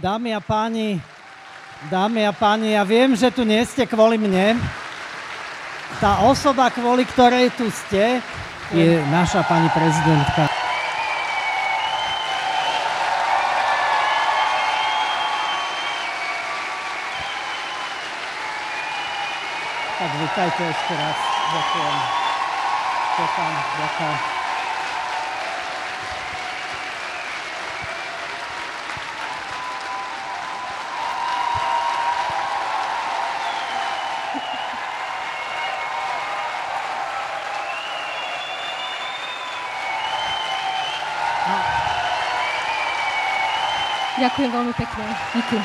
Dámy a páni, dámy a páni, ja viem, že tu nie ste kvôli mne. Tá osoba, kvôli ktorej tu ste, je naša pani prezidentka. Tak vítajte ešte raz. Ďakujem. Ďakujem. Ďakujem. Ďakujem veľmi pekne. Díky.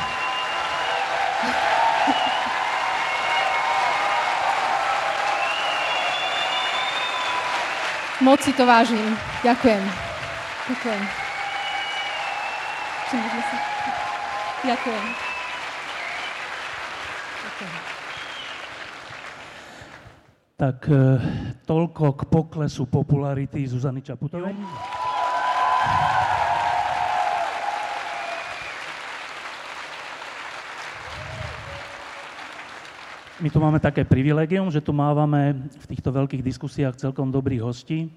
Moc si to vážim. Ďakujem. Ďakujem. Ďakujem. Tak e, toľko k poklesu popularity Zuzany Čaputovej. My tu máme také privilegium, že tu mávame v týchto veľkých diskusiách celkom dobrých hostí.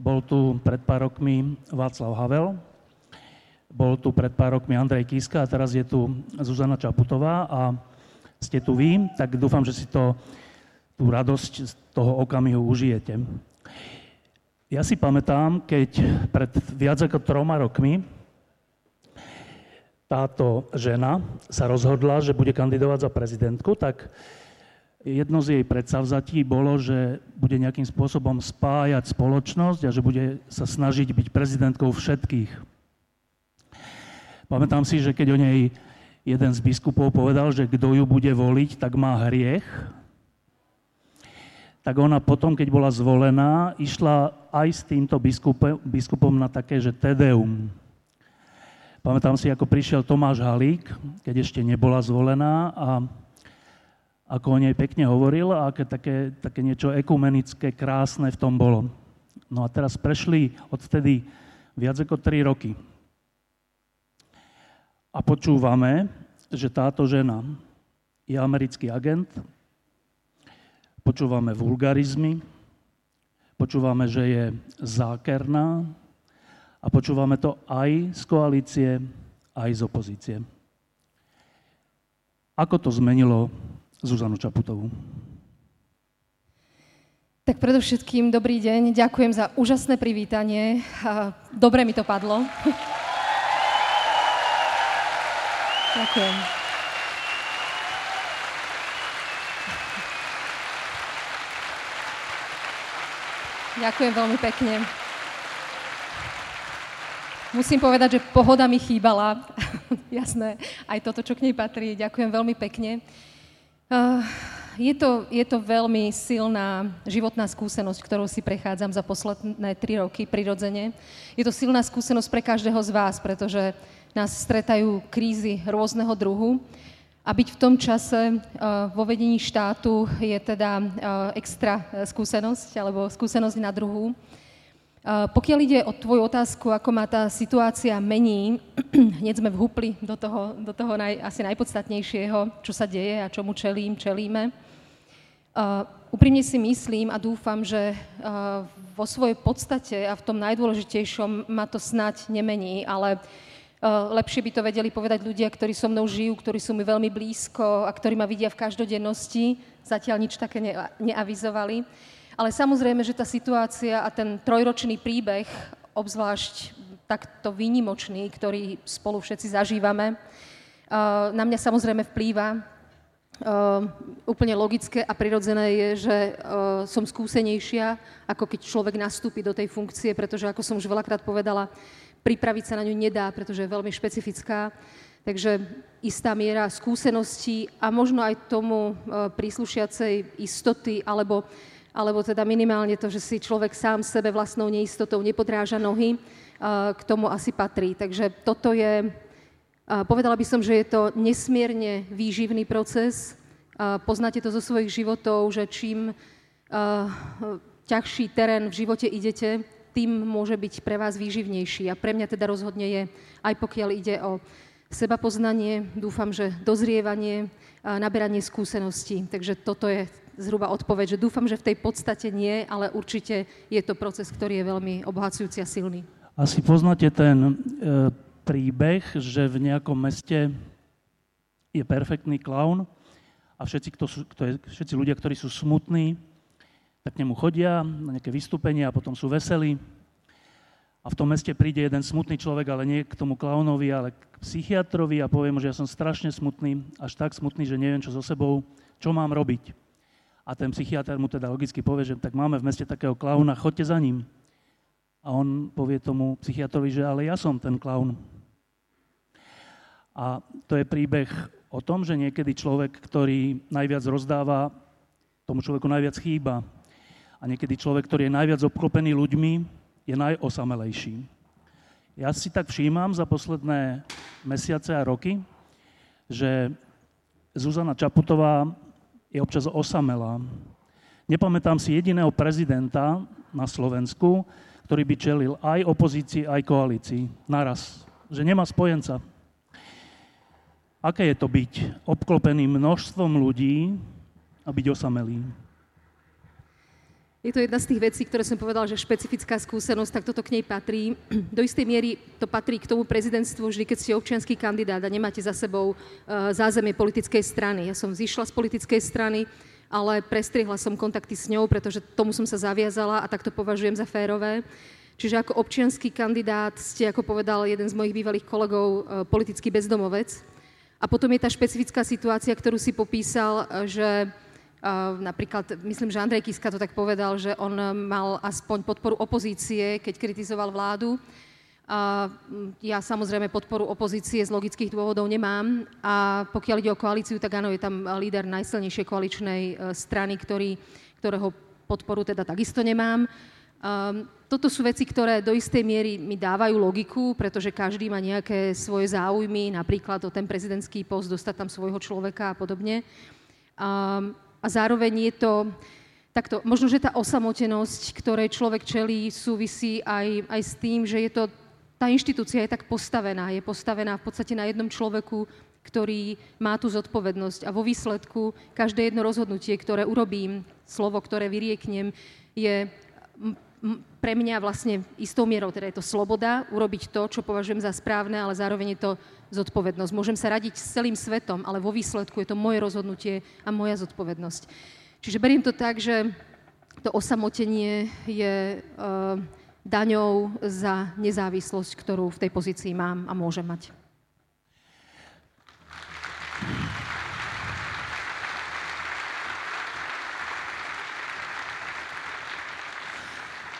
Bol tu pred pár rokmi Václav Havel, bol tu pred pár rokmi Andrej Kiska a teraz je tu Zuzana Čaputová a ste tu vy, tak dúfam, že si to, tú radosť z toho okamihu užijete. Ja si pamätám, keď pred viac ako troma rokmi táto žena sa rozhodla, že bude kandidovať za prezidentku, tak jedno z jej predsavzatí bolo, že bude nejakým spôsobom spájať spoločnosť a že bude sa snažiť byť prezidentkou všetkých. Pamätám si, že keď o nej jeden z biskupov povedal, že kto ju bude voliť, tak má hriech, tak ona potom, keď bola zvolená, išla aj s týmto biskupom, biskupom na také, že Tedeum. Pamätám si, ako prišiel Tomáš Halík, keď ešte nebola zvolená a ako o nej pekne hovoril a aké také, také niečo ekumenické, krásne v tom bolo. No a teraz prešli odtedy viac ako 3 roky. A počúvame, že táto žena je americký agent, počúvame vulgarizmy, počúvame, že je zákerná, a počúvame to aj z koalície, aj z opozície. Ako to zmenilo Zuzanu Čaputovú? Tak predovšetkým dobrý deň, ďakujem za úžasné privítanie. Dobre mi to padlo. Ďakujem. Ďakujem veľmi pekne. Musím povedať, že pohoda mi chýbala. Jasné, aj toto, čo k nej patrí. Ďakujem veľmi pekne. Uh, je to, je to veľmi silná životná skúsenosť, ktorou si prechádzam za posledné tri roky prirodzene. Je to silná skúsenosť pre každého z vás, pretože nás stretajú krízy rôzneho druhu. A byť v tom čase uh, vo vedení štátu je teda uh, extra skúsenosť, alebo skúsenosť na druhu. Pokiaľ ide o tvoju otázku, ako ma tá situácia mení, hneď sme vhupli do toho, do toho naj, asi najpodstatnejšieho, čo sa deje a čomu čelím, čelíme. Uh, úprimne si myslím a dúfam, že uh, vo svojej podstate a v tom najdôležitejšom ma to snať nemení, ale lepšie by to vedeli povedať ľudia, ktorí so mnou žijú, ktorí sú mi veľmi blízko a ktorí ma vidia v každodennosti. Zatiaľ nič také ne- neavizovali. Ale samozrejme, že tá situácia a ten trojročný príbeh, obzvlášť takto výnimočný, ktorý spolu všetci zažívame, na mňa samozrejme vplýva. Uh, úplne logické a prirodzené je, že uh, som skúsenejšia, ako keď človek nastúpi do tej funkcie, pretože ako som už veľakrát povedala, pripraviť sa na ňu nedá, pretože je veľmi špecifická. Takže istá miera skúsenosti a možno aj tomu príslušiacej istoty alebo, alebo teda minimálne to, že si človek sám sebe vlastnou neistotou nepodráža nohy, uh, k tomu asi patrí. Takže toto je Povedala by som, že je to nesmierne výživný proces. Poznáte to zo svojich životov, že čím ťažší terén v živote idete, tým môže byť pre vás výživnejší. A pre mňa teda rozhodne je, aj pokiaľ ide o seba poznanie, dúfam, že dozrievanie, naberanie skúseností. Takže toto je zhruba odpoveď, že dúfam, že v tej podstate nie, ale určite je to proces, ktorý je veľmi obohacujúci a silný. Asi poznáte ten e, príbeh, že v nejakom meste je perfektný klaun a všetci, kto sú, kto je, všetci ľudia, ktorí sú smutní, tak k nemu chodia na nejaké vystúpenie a potom sú veselí. A v tom meste príde jeden smutný človek, ale nie k tomu klaunovi, ale k psychiatrovi a povie mu, že ja som strašne smutný, až tak smutný, že neviem, čo so sebou, čo mám robiť. A ten psychiatr mu teda logicky povie, že tak máme v meste takého klauna, chodte za ním. A on povie tomu psychiatrovi, že ale ja som ten klaun. A to je príbeh o tom, že niekedy človek, ktorý najviac rozdáva, tomu človeku najviac chýba. A niekedy človek, ktorý je najviac obklopený ľuďmi, je najosamelejší. Ja si tak všímam za posledné mesiace a roky, že Zuzana Čaputová je občas osamelá. Nepamätám si jediného prezidenta na Slovensku, ktorý by čelil aj opozícii, aj koalícii naraz. Že nemá spojenca. Aké je to byť obklopený množstvom ľudí a byť osamelý? Je to jedna z tých vecí, ktoré som povedala, že špecifická skúsenosť, tak toto k nej patrí. Do istej miery to patrí k tomu prezidentstvu, vždy keď ste občianský kandidát a nemáte za sebou uh, zázemie politickej strany. Ja som zišla z politickej strany, ale prestrihla som kontakty s ňou, pretože tomu som sa zaviazala a tak to považujem za férové. Čiže ako občianský kandidát ste, ako povedal jeden z mojich bývalých kolegov, uh, politický bezdomovec a potom je tá špecifická situácia, ktorú si popísal, e, že napríklad, myslím, že Andrej Kiska to tak povedal, že on mal aspoň podporu opozície, keď kritizoval vládu. A ja samozrejme podporu opozície z logických dôvodov nemám a pokiaľ ide o koalíciu, tak áno, je tam líder najsilnejšej koaličnej strany, ktorý, ktorého podporu teda takisto nemám. Um, toto sú veci, ktoré do istej miery mi dávajú logiku, pretože každý má nejaké svoje záujmy, napríklad o ten prezidentský post, dostať tam svojho človeka a podobne. Um, a zároveň je to takto, možno, že tá osamotenosť, ktorej človek čelí, súvisí aj, aj s tým, že je to, tá inštitúcia je tak postavená, je postavená v podstate na jednom človeku, ktorý má tú zodpovednosť. A vo výsledku každé jedno rozhodnutie, ktoré urobím, slovo, ktoré vyrieknem, je pre mňa vlastne istou mierou, teda je to sloboda urobiť to, čo považujem za správne, ale zároveň je to zodpovednosť. Môžem sa radiť s celým svetom, ale vo výsledku je to moje rozhodnutie a moja zodpovednosť. Čiže beriem to tak, že to osamotenie je uh, daňou za nezávislosť, ktorú v tej pozícii mám a môžem mať.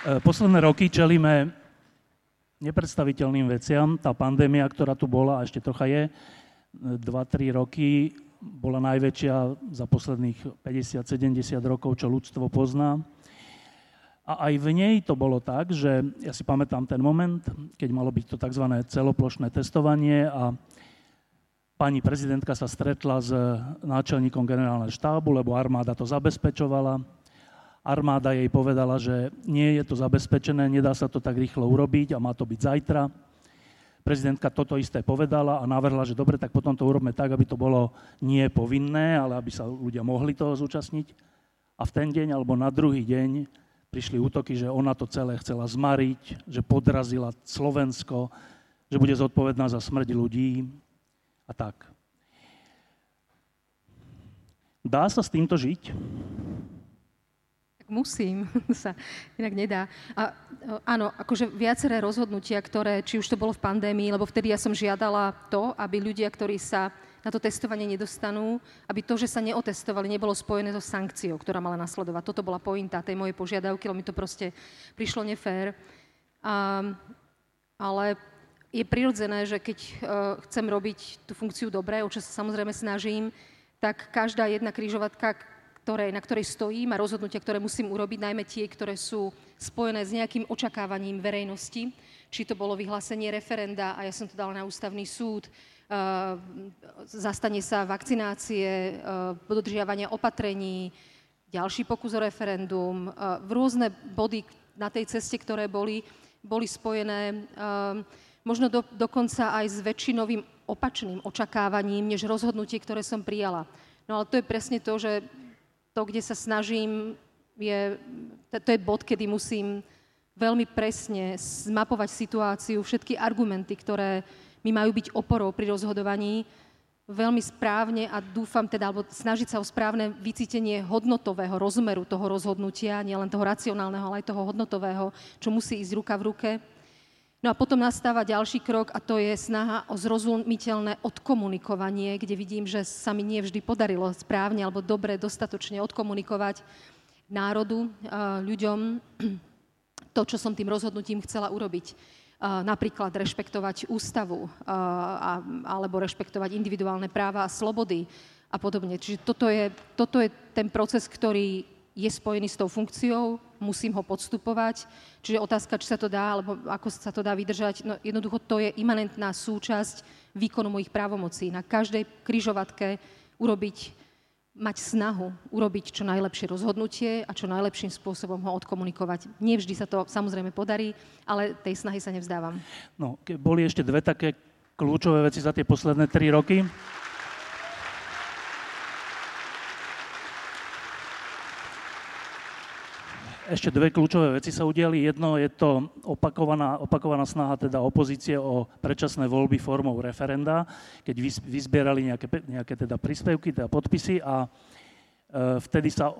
E, posledné roky čelíme nepredstaviteľným veciam. Tá pandémia, ktorá tu bola a ešte trocha je, 2-3 e, roky bola najväčšia za posledných 50-70 rokov, čo ľudstvo pozná. A aj v nej to bolo tak, že ja si pamätám ten moment, keď malo byť to tzv. celoplošné testovanie a pani prezidentka sa stretla s náčelníkom generálneho štábu, lebo armáda to zabezpečovala Armáda jej povedala, že nie je to zabezpečené, nedá sa to tak rýchlo urobiť a má to byť zajtra. Prezidentka toto isté povedala a navrhla, že dobre, tak potom to urobme tak, aby to bolo nie povinné, ale aby sa ľudia mohli toho zúčastniť. A v ten deň alebo na druhý deň prišli útoky, že ona to celé chcela zmariť, že podrazila Slovensko, že bude zodpovedná za smrť ľudí a tak. Dá sa s týmto žiť? Musím, sa inak nedá. A áno, akože viaceré rozhodnutia, ktoré, či už to bolo v pandémii, lebo vtedy ja som žiadala to, aby ľudia, ktorí sa na to testovanie nedostanú, aby to, že sa neotestovali, nebolo spojené so sankciou, ktorá mala nasledovať. Toto bola pointa tej mojej požiadavky, lebo mi to proste prišlo nefér. A, ale je prirodzené, že keď uh, chcem robiť tú funkciu dobre, o čo sa samozrejme snažím, tak každá jedna križovatka, ktoré, na ktorej stojím a rozhodnutia, ktoré musím urobiť, najmä tie, ktoré sú spojené s nejakým očakávaním verejnosti, či to bolo vyhlásenie referenda a ja som to dala na ústavný súd, uh, zastanie sa vakcinácie, uh, dodržiavania opatrení, ďalší pokus o referendum, uh, rôzne body na tej ceste, ktoré boli, boli spojené možno do, dokonca aj s väčšinovým opačným očakávaním, než rozhodnutie, ktoré som prijala. No ale to je presne to, že to, kde sa snažím, je, to je bod, kedy musím veľmi presne zmapovať situáciu, všetky argumenty, ktoré mi majú byť oporou pri rozhodovaní, veľmi správne a dúfam teda, alebo snažiť sa o správne vycítenie hodnotového rozmeru toho rozhodnutia, nielen toho racionálneho, ale aj toho hodnotového, čo musí ísť ruka v ruke. No a potom nastáva ďalší krok a to je snaha o zrozumiteľné odkomunikovanie, kde vidím, že sa mi nie vždy podarilo správne alebo dobre, dostatočne odkomunikovať národu, ľuďom to, čo som tým rozhodnutím chcela urobiť. Napríklad rešpektovať ústavu alebo rešpektovať individuálne práva a slobody a podobne. Čiže toto je, toto je ten proces, ktorý je spojený s tou funkciou, musím ho podstupovať. Čiže otázka, či sa to dá, alebo ako sa to dá vydržať, no jednoducho to je imanentná súčasť výkonu mojich právomocí. Na každej kryžovatke urobiť, mať snahu urobiť čo najlepšie rozhodnutie a čo najlepším spôsobom ho odkomunikovať. Nie vždy sa to samozrejme podarí, ale tej snahy sa nevzdávam. No, boli ešte dve také kľúčové veci za tie posledné tri roky. Ešte dve kľúčové veci sa udiali. Jedno je to opakovaná, opakovaná snaha teda opozície o predčasné voľby formou referenda, keď vyzbierali nejaké, nejaké teda príspevky, teda podpisy a e, vtedy, sa,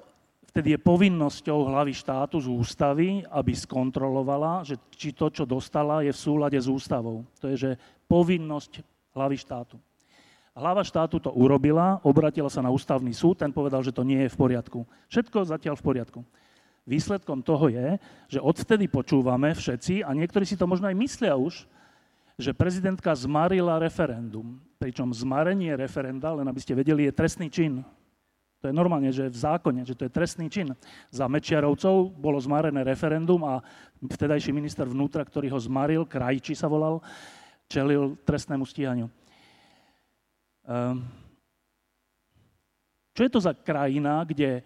vtedy je povinnosťou hlavy štátu z ústavy, aby skontrolovala, že či to, čo dostala, je v súlade s ústavou. To je, že povinnosť hlavy štátu. Hlava štátu to urobila, obratila sa na ústavný súd, ten povedal, že to nie je v poriadku. Všetko zatiaľ v poriadku. Výsledkom toho je, že odvtedy počúvame všetci, a niektorí si to možno aj myslia už, že prezidentka zmarila referendum. Pričom zmarenie referenda, len aby ste vedeli, je trestný čin. To je normálne, že v zákone, že to je trestný čin. Za Mečiarovcov bolo zmarené referendum a vtedajší minister vnútra, ktorý ho zmaril, Krajči sa volal, čelil trestnému stíhaniu. Um, čo je to za krajina, kde,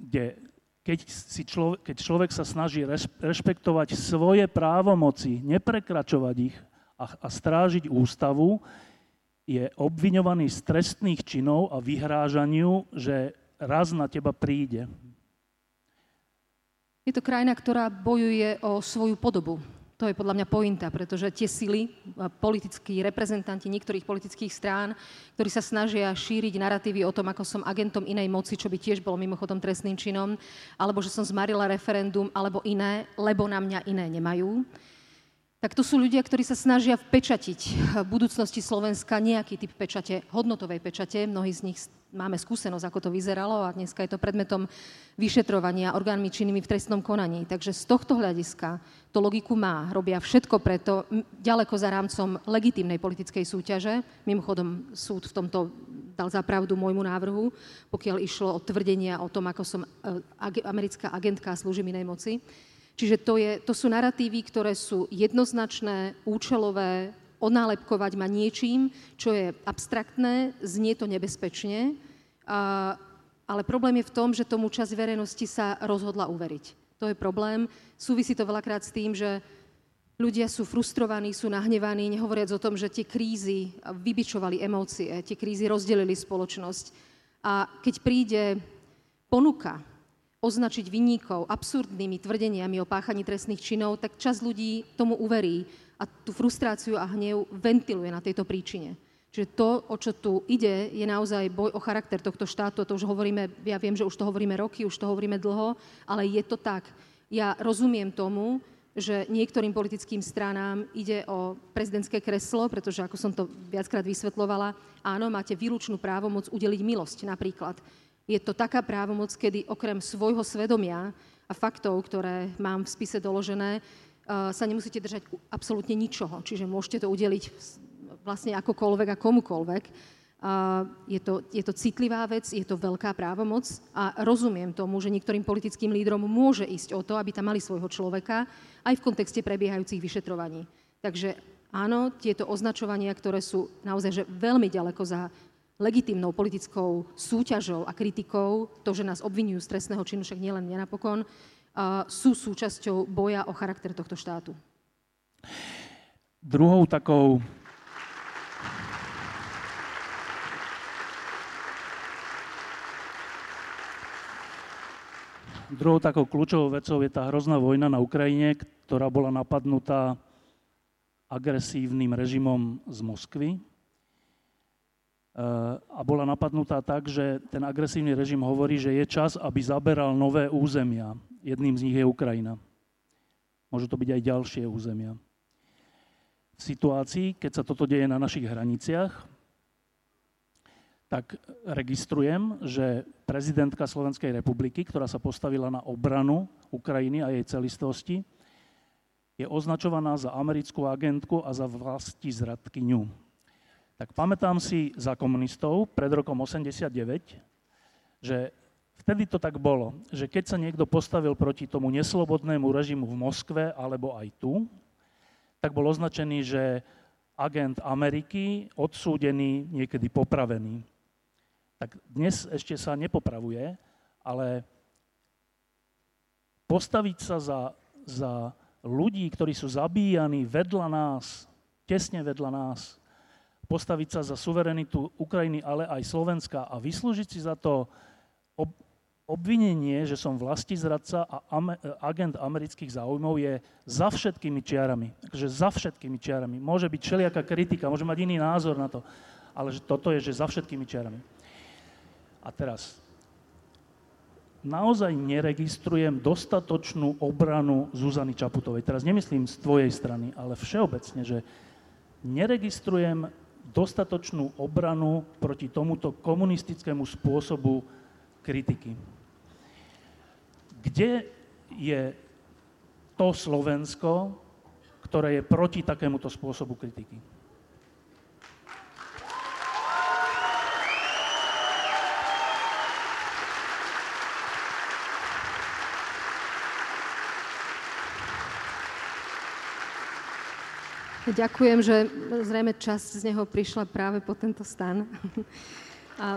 kde keď, si človek, keď človek sa snaží rešpektovať svoje právomoci, neprekračovať ich a, a strážiť ústavu, je obviňovaný z trestných činov a vyhrážaniu, že raz na teba príde. Je to krajina, ktorá bojuje o svoju podobu. To je podľa mňa pointa, pretože tie sily, politickí reprezentanti niektorých politických strán, ktorí sa snažia šíriť narratívy o tom, ako som agentom inej moci, čo by tiež bolo mimochodom trestným činom, alebo že som zmarila referendum, alebo iné, lebo na mňa iné nemajú, tak to sú ľudia, ktorí sa snažia vpečatiť v budúcnosti Slovenska nejaký typ pečate, hodnotovej pečate. Mnohí z nich máme skúsenosť, ako to vyzeralo a dneska je to predmetom vyšetrovania orgánmi činnými v trestnom konaní. Takže z tohto hľadiska to logiku má. Robia všetko preto, ďaleko za rámcom legitímnej politickej súťaže. Mimochodom, súd v tomto dal za pravdu môjmu návrhu, pokiaľ išlo o tvrdenia o tom, ako som e, americká agentka a slúžim inej moci. Čiže to, je, to sú narratívy, ktoré sú jednoznačné, účelové, onálepkovať ma niečím, čo je abstraktné, znie to nebezpečne, a, ale problém je v tom, že tomu časť verejnosti sa rozhodla uveriť. To je problém. Súvisí to veľakrát s tým, že ľudia sú frustrovaní, sú nahnevaní, nehovoriac o tom, že tie krízy vybičovali emócie, tie krízy rozdelili spoločnosť. A keď príde ponuka označiť vinníkov absurdnými tvrdeniami o páchaní trestných činov, tak čas ľudí tomu uverí a tú frustráciu a hnev ventiluje na tejto príčine. Čiže to, o čo tu ide, je naozaj boj o charakter tohto štátu. To už hovoríme, ja viem, že už to hovoríme roky, už to hovoríme dlho, ale je to tak. Ja rozumiem tomu, že niektorým politickým stranám ide o prezidentské kreslo, pretože, ako som to viackrát vysvetlovala, áno, máte výlučnú právomoc udeliť milosť napríklad. Je to taká právomoc, kedy okrem svojho svedomia a faktov, ktoré mám v spise doložené, sa nemusíte držať absolútne ničoho. Čiže môžete to udeliť vlastne akokoľvek a komukoľvek. Je to, je to citlivá vec, je to veľká právomoc a rozumiem tomu, že niektorým politickým lídrom môže ísť o to, aby tam mali svojho človeka aj v kontexte prebiehajúcich vyšetrovaní. Takže áno, tieto označovania, ktoré sú naozaj že veľmi ďaleko za legitimnou politickou súťažou a kritikou, to, že nás obvinujú z trestného činu, však nielen mňa napokon, sú súčasťou boja o charakter tohto štátu. Druhou takou Druhou takou kľúčovou vecou je tá hrozná vojna na Ukrajine, ktorá bola napadnutá agresívnym režimom z Moskvy. E, a bola napadnutá tak, že ten agresívny režim hovorí, že je čas, aby zaberal nové územia. Jedným z nich je Ukrajina. Môžu to byť aj ďalšie územia. V situácii, keď sa toto deje na našich hraniciach, tak registrujem, že prezidentka Slovenskej republiky, ktorá sa postavila na obranu Ukrajiny a jej celistvosti, je označovaná za americkú agentku a za vlasti zradkyňu. Tak pamätám si za komunistov pred rokom 89, že vtedy to tak bolo, že keď sa niekto postavil proti tomu neslobodnému režimu v Moskve alebo aj tu, tak bol označený, že agent Ameriky, odsúdený, niekedy popravený. Tak dnes ešte sa nepopravuje, ale postaviť sa za, za ľudí, ktorí sú zabíjani vedľa nás, tesne vedľa nás, postaviť sa za suverenitu Ukrajiny, ale aj Slovenska a vyslúžiť si za to ob, obvinenie, že som vlastizradca a ame, agent amerických záujmov je za všetkými čiarami. Takže za všetkými čiarami. Môže byť všelijaká kritika, môže mať iný názor na to, ale že toto je, že za všetkými čiarami. A teraz, naozaj neregistrujem dostatočnú obranu Zuzany Čaputovej. Teraz nemyslím z tvojej strany, ale všeobecne, že neregistrujem dostatočnú obranu proti tomuto komunistickému spôsobu kritiky. Kde je to Slovensko, ktoré je proti takémuto spôsobu kritiky? Ďakujem, že zrejme časť z neho prišla práve po tento stan. A...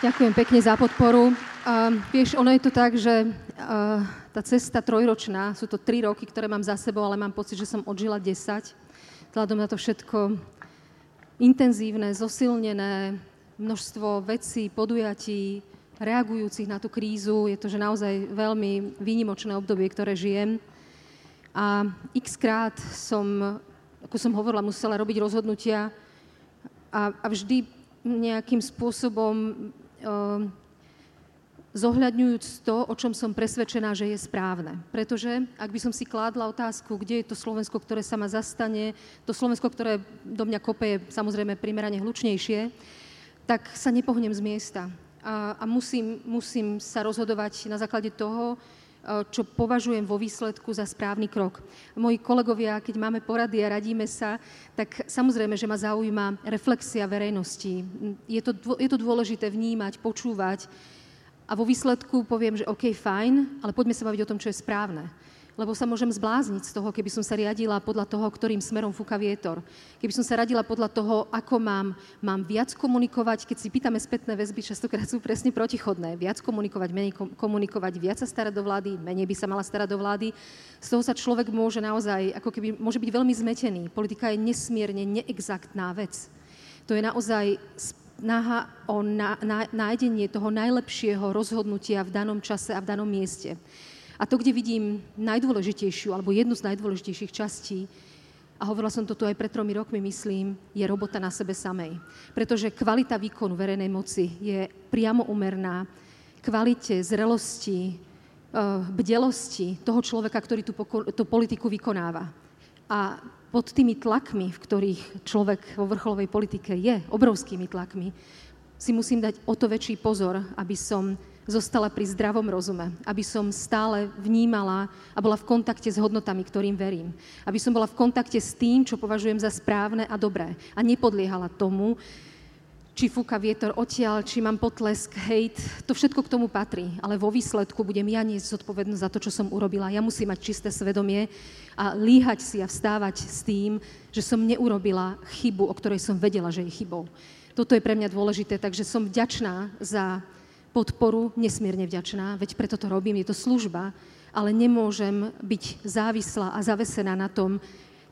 Ďakujem pekne za podporu. Uh, vieš, ono je to tak, že uh, tá cesta trojročná, sú to tri roky, ktoré mám za sebou, ale mám pocit, že som odžila 10. Vzhľadom na to všetko intenzívne, zosilnené, množstvo vecí, podujatí, reagujúcich na tú krízu. Je to, že naozaj veľmi výnimočné obdobie, ktoré žijem. A x krát som, ako som hovorila, musela robiť rozhodnutia a, a vždy nejakým spôsobom uh, zohľadňujúc to, o čom som presvedčená, že je správne. Pretože ak by som si kládla otázku, kde je to Slovensko, ktoré sa ma zastane, to Slovensko, ktoré do mňa kope, je samozrejme primerane hlučnejšie, tak sa nepohnem z miesta a, a musím, musím sa rozhodovať na základe toho, e, čo považujem vo výsledku za správny krok. Moji kolegovia, keď máme porady a radíme sa, tak samozrejme, že ma zaujíma reflexia verejnosti. Je to, je to dôležité vnímať, počúvať a vo výsledku poviem, že OK, fajn, ale poďme sa baviť o tom, čo je správne lebo sa môžem zblázniť z toho, keby som sa riadila podľa toho, ktorým smerom fúka vietor. Keby som sa radila podľa toho, ako mám, mám viac komunikovať, keď si pýtame spätné väzby, častokrát sú presne protichodné. Viac komunikovať, menej komunikovať, viac sa starať do vlády, menej by sa mala starať do vlády. Z toho sa človek môže naozaj, ako keby, môže byť veľmi zmetený. Politika je nesmierne neexaktná vec. To je naozaj snaha o nájdenie toho najlepšieho rozhodnutia v danom čase a v danom mieste. A to, kde vidím najdôležitejšiu, alebo jednu z najdôležitejších častí, a hovorila som to tu aj pred tromi rokmi, myslím, je robota na sebe samej. Pretože kvalita výkonu verejnej moci je priamo umerná kvalite, zrelosti, eh, bdelosti toho človeka, ktorý tú, tú politiku vykonáva. A pod tými tlakmi, v ktorých človek vo vrcholovej politike je, obrovskými tlakmi, si musím dať o to väčší pozor, aby som zostala pri zdravom rozume, aby som stále vnímala a bola v kontakte s hodnotami, ktorým verím. Aby som bola v kontakte s tým, čo považujem za správne a dobré. A nepodliehala tomu, či fúka vietor odtiaľ, či mám potlesk, hejt, to všetko k tomu patrí. Ale vo výsledku budem ja niesť zodpovednosť za to, čo som urobila. Ja musím mať čisté svedomie a líhať si a vstávať s tým, že som neurobila chybu, o ktorej som vedela, že je chybou. Toto je pre mňa dôležité, takže som vďačná za podporu, nesmierne vďačná, veď preto to robím, je to služba, ale nemôžem byť závislá a zavesená na tom,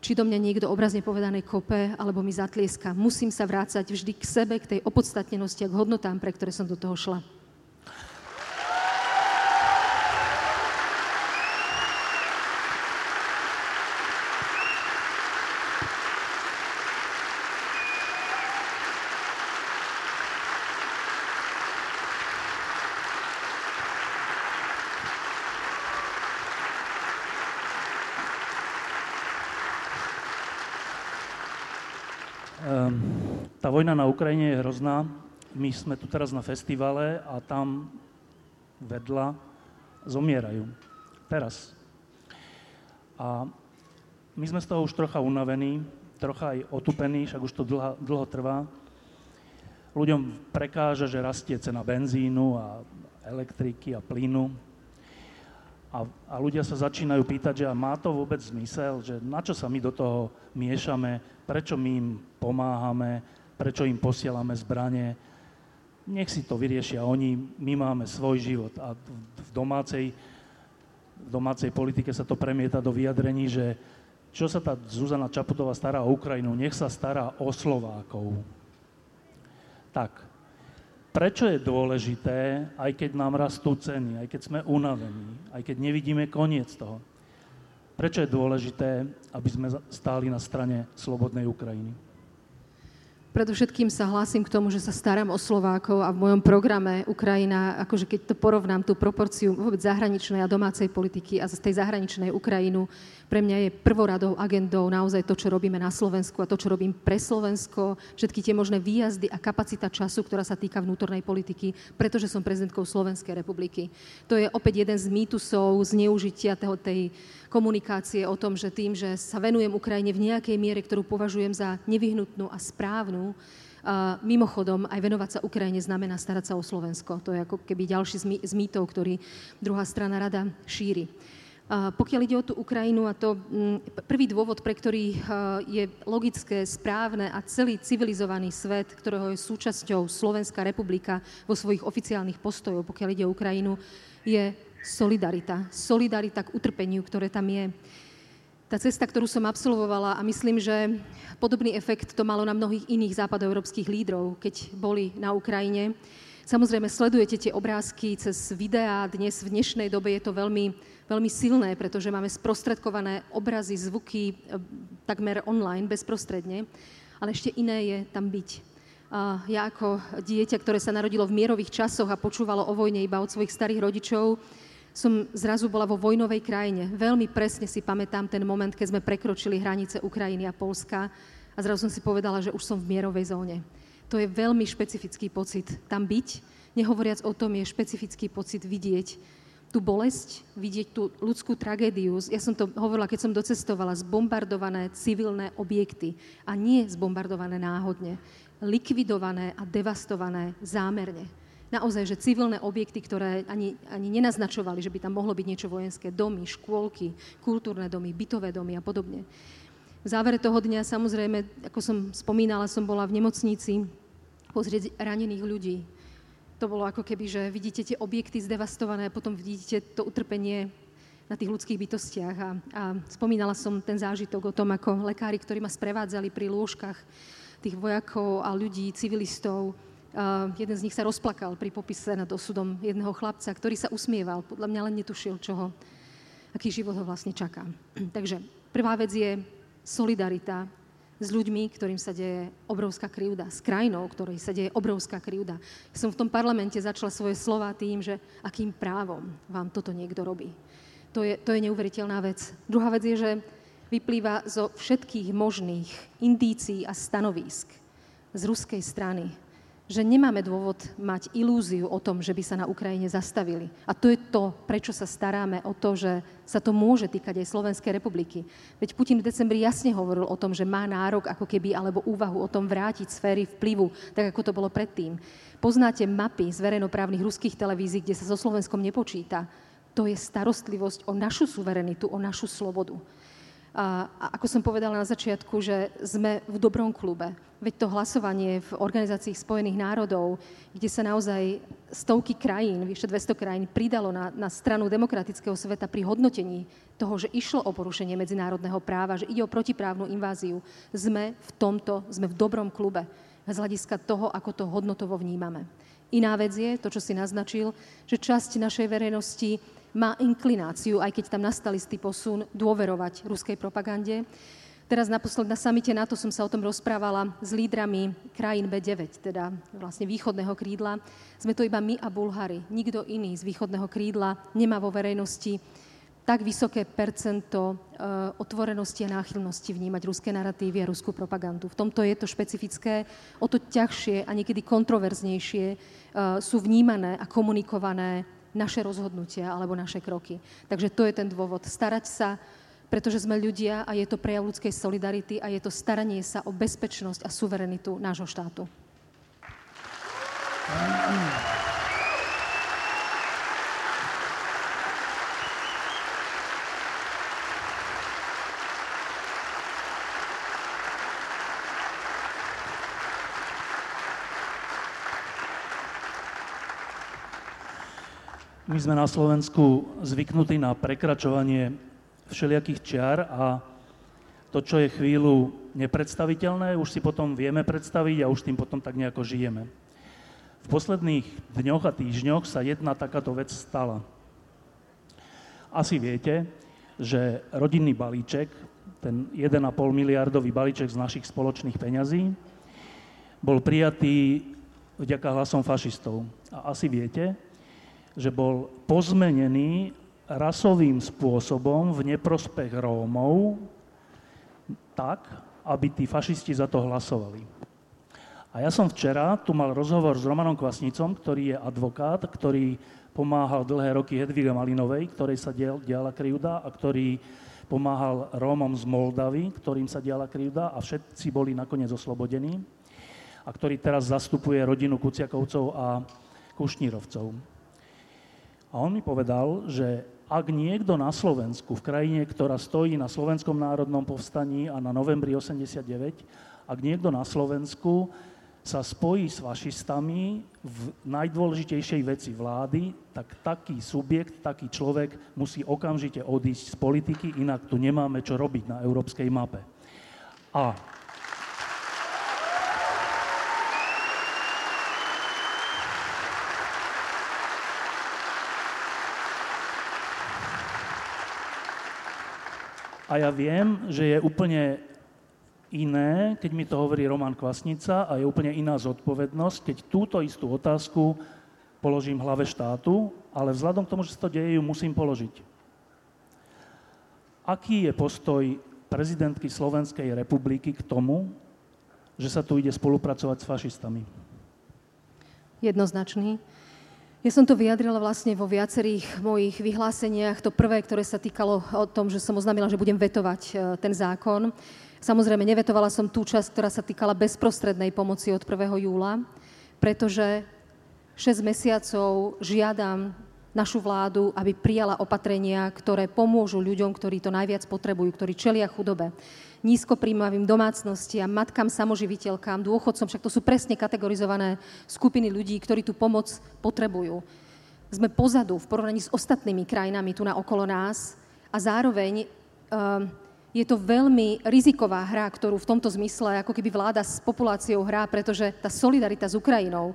či do mňa niekto obrazne povedané kope, alebo mi zatlieska. Musím sa vrácať vždy k sebe, k tej opodstatnenosti a k hodnotám, pre ktoré som do toho šla. Tá vojna na Ukrajine je hrozná. My sme tu teraz na festivale a tam vedľa zomierajú. Teraz. A my sme z toho už trocha unavení, trocha aj otupení, však už to dlho, dlho trvá. Ľuďom prekáža, že rastie cena benzínu a elektriky a plynu. A, a ľudia sa začínajú pýtať, že má to vôbec zmysel, že na čo sa my do toho miešame, prečo my im pomáhame, prečo im posielame zbranie. Nech si to vyriešia oni, my máme svoj život. A v domácej, v domácej politike sa to premieta do vyjadrení, že čo sa tá Zuzana Čaputová stará o Ukrajinu, nech sa stará o Slovákov. Tak, prečo je dôležité, aj keď nám rastú ceny, aj keď sme unavení, aj keď nevidíme koniec toho, prečo je dôležité, aby sme stáli na strane slobodnej Ukrajiny? Predovšetkým sa hlásim k tomu, že sa starám o Slovákov a v mojom programe Ukrajina, akože keď to porovnám tú proporciu vôbec zahraničnej a domácej politiky a z tej zahraničnej Ukrajinu, pre mňa je prvoradou agendou naozaj to, čo robíme na Slovensku a to, čo robím pre Slovensko, všetky tie možné výjazdy a kapacita času, ktorá sa týka vnútornej politiky, pretože som prezidentkou Slovenskej republiky. To je opäť jeden z mýtusov zneužitia tej komunikácie o tom, že tým, že sa venujem Ukrajine v nejakej miere, ktorú považujem za nevyhnutnú a správnu, mimochodom, aj venovať sa Ukrajine znamená starať sa o Slovensko. To je ako keby ďalší z mýtov, ktorý druhá strana rada šíri. A pokiaľ ide o tú Ukrajinu, a to prvý dôvod, pre ktorý je logické, správne a celý civilizovaný svet, ktorého je súčasťou Slovenská republika vo svojich oficiálnych postojoch, pokiaľ ide o Ukrajinu, je solidarita. Solidarita k utrpeniu, ktoré tam je. Tá cesta, ktorú som absolvovala a myslím, že podobný efekt to malo na mnohých iných západoeurópskych lídrov, keď boli na Ukrajine. Samozrejme, sledujete tie obrázky cez videá. Dnes, v dnešnej dobe je to veľmi, veľmi silné, pretože máme sprostredkované obrazy, zvuky e, takmer online, bezprostredne. Ale ešte iné je tam byť ja ako dieťa, ktoré sa narodilo v mierových časoch a počúvalo o vojne iba od svojich starých rodičov, som zrazu bola vo vojnovej krajine. Veľmi presne si pamätám ten moment, keď sme prekročili hranice Ukrajiny a Polska a zrazu som si povedala, že už som v mierovej zóne. To je veľmi špecifický pocit tam byť. Nehovoriac o tom, je špecifický pocit vidieť tú bolesť, vidieť tú ľudskú tragédiu. Ja som to hovorila, keď som docestovala, zbombardované civilné objekty a nie zbombardované náhodne, likvidované a devastované zámerne naozaj, že civilné objekty, ktoré ani, ani nenaznačovali, že by tam mohlo byť niečo vojenské, domy, škôlky, kultúrne domy, bytové domy a podobne. V závere toho dňa, samozrejme, ako som spomínala, som bola v nemocnici pozrieť ranených ľudí. To bolo ako keby, že vidíte tie objekty zdevastované a potom vidíte to utrpenie na tých ľudských bytostiach. A, a spomínala som ten zážitok o tom, ako lekári, ktorí ma sprevádzali pri lôžkach tých vojakov a ľudí, civilistov, jeden z nich sa rozplakal pri popise nad osudom jedného chlapca, ktorý sa usmieval. Podľa mňa len netušil, čo ho, aký život ho vlastne čaká. Takže prvá vec je solidarita s ľuďmi, ktorým sa deje obrovská krivda, s krajinou, ktorej sa deje obrovská krivda. Som v tom parlamente začala svoje slova tým, že akým právom vám toto niekto robí. To je, to je neuveriteľná vec. Druhá vec je, že vyplýva zo všetkých možných indícií a stanovísk z ruskej strany, že nemáme dôvod mať ilúziu o tom, že by sa na Ukrajine zastavili. A to je to, prečo sa staráme o to, že sa to môže týkať aj Slovenskej republiky. Veď Putin v decembri jasne hovoril o tom, že má nárok ako keby, alebo úvahu o tom vrátiť sféry vplyvu, tak ako to bolo predtým. Poznáte mapy z verejnoprávnych ruských televízií, kde sa so Slovenskom nepočíta. To je starostlivosť o našu suverenitu, o našu slobodu. A, ako som povedala na začiatku, že sme v dobrom klube. Veď to hlasovanie v Organizácii spojených národov, kde sa naozaj stovky krajín, vyše 200 krajín, pridalo na, na stranu demokratického sveta pri hodnotení toho, že išlo o porušenie medzinárodného práva, že ide o protiprávnu inváziu. Sme v tomto, sme v dobrom klube z hľadiska toho, ako to hodnotovo vnímame. Iná vec je, to, čo si naznačil, že časť našej verejnosti má inklináciu, aj keď tam nastal istý posun, dôverovať ruskej propagande. Teraz naposled na samite NATO som sa o tom rozprávala s lídrami krajín B9, teda vlastne východného krídla. Sme to iba my a Bulhári. Nikto iný z východného krídla nemá vo verejnosti tak vysoké percento e, otvorenosti a náchylnosti vnímať ruské narratívy a ruskú propagandu. V tomto je to špecifické, o to ťažšie a niekedy kontroverznejšie e, sú vnímané a komunikované naše rozhodnutia alebo naše kroky. Takže to je ten dôvod. Starať sa, pretože sme ľudia a je to prejav ľudskej solidarity a je to staranie sa o bezpečnosť a suverenitu nášho štátu. My sme na Slovensku zvyknutí na prekračovanie všelijakých čiar a to, čo je chvíľu nepredstaviteľné, už si potom vieme predstaviť a už tým potom tak nejako žijeme. V posledných dňoch a týždňoch sa jedna takáto vec stala. Asi viete, že rodinný balíček, ten 1,5 miliardový balíček z našich spoločných peňazí, bol prijatý vďaka hlasom fašistov. A asi viete, že bol pozmenený rasovým spôsobom v neprospech Rómov tak, aby tí fašisti za to hlasovali. A ja som včera tu mal rozhovor s Romanom Kvasnicom, ktorý je advokát, ktorý pomáhal dlhé roky Hedvige Malinovej, ktorej sa diala krivda a ktorý pomáhal Rómom z Moldavy, ktorým sa diala krivda a všetci boli nakoniec oslobodení a ktorý teraz zastupuje rodinu Kuciakovcov a Kušnírovcov. A on mi povedal, že ak niekto na Slovensku, v krajine, ktorá stojí na Slovenskom národnom povstaní a na novembri 89, ak niekto na Slovensku sa spojí s fašistami v najdôležitejšej veci vlády, tak taký subjekt, taký človek musí okamžite odísť z politiky, inak tu nemáme čo robiť na európskej mape. A A ja viem, že je úplne iné, keď mi to hovorí Roman Kvasnica a je úplne iná zodpovednosť, keď túto istú otázku položím hlave štátu, ale vzhľadom k tomu, že sa to deje, ju musím položiť. Aký je postoj prezidentky Slovenskej republiky k tomu, že sa tu ide spolupracovať s fašistami? Jednoznačný. Ja som to vyjadrila vlastne vo viacerých mojich vyhláseniach. To prvé, ktoré sa týkalo o tom, že som oznámila, že budem vetovať e, ten zákon. Samozrejme, nevetovala som tú časť, ktorá sa týkala bezprostrednej pomoci od 1. júla, pretože 6 mesiacov žiadam našu vládu, aby prijala opatrenia, ktoré pomôžu ľuďom, ktorí to najviac potrebujú, ktorí čelia chudobe nízkopríjmovým domácnostiam, matkám, samoživiteľkám, dôchodcom, však to sú presne kategorizované skupiny ľudí, ktorí tú pomoc potrebujú. Sme pozadu v porovnaní s ostatnými krajinami tu na okolo nás a zároveň uh, je to veľmi riziková hra, ktorú v tomto zmysle ako keby vláda s populáciou hrá, pretože tá solidarita s Ukrajinou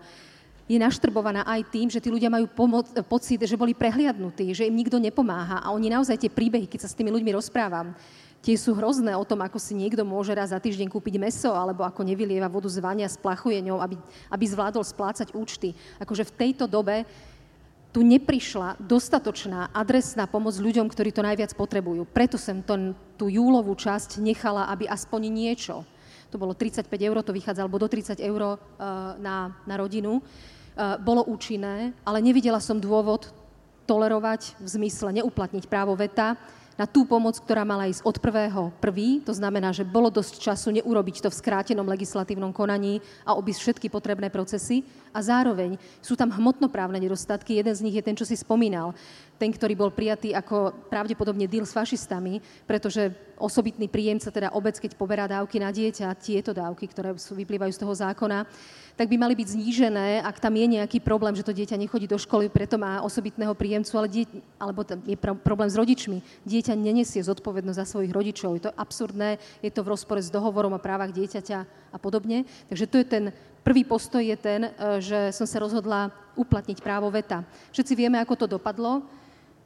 je naštrbovaná aj tým, že tí ľudia majú pomo- pocit, že boli prehliadnutí, že im nikto nepomáha a oni naozaj tie príbehy, keď sa s tými ľuďmi rozprávam, tie sú hrozné o tom, ako si niekto môže raz za týždeň kúpiť meso alebo ako nevylieva vodu z vania, splachuje ňou, aby, aby zvládol splácať účty. Akože v tejto dobe tu neprišla dostatočná adresná pomoc ľuďom, ktorí to najviac potrebujú. Preto som to, tú júlovú časť nechala, aby aspoň niečo, to bolo 35 eur, to vychádza, alebo do 30 eur uh, na, na rodinu, uh, bolo účinné, ale nevidela som dôvod tolerovať v zmysle neuplatniť právo veta, na tú pomoc, ktorá mala ísť od prvého prvý. To znamená, že bolo dosť času neurobiť to v skrátenom legislatívnom konaní a obísť všetky potrebné procesy. A zároveň sú tam hmotnoprávne nedostatky. Jeden z nich je ten, čo si spomínal. Ten, ktorý bol prijatý ako pravdepodobne deal s fašistami, pretože osobitný príjemca, teda obec, keď poberá dávky na dieťa, tieto dávky, ktoré sú, vyplývajú z toho zákona, tak by mali byť znížené, ak tam je nejaký problém, že to dieťa nechodí do školy, preto má osobitného príjemcu, ale die, alebo tam je problém s rodičmi. Dieťa nenesie zodpovednosť za svojich rodičov. Je to absurdné, je to v rozpore s dohovorom o právach dieťaťa a podobne. Takže to je ten prvý postoj je ten, e, že som sa rozhodla uplatniť právo veta. Všetci vieme, ako to dopadlo.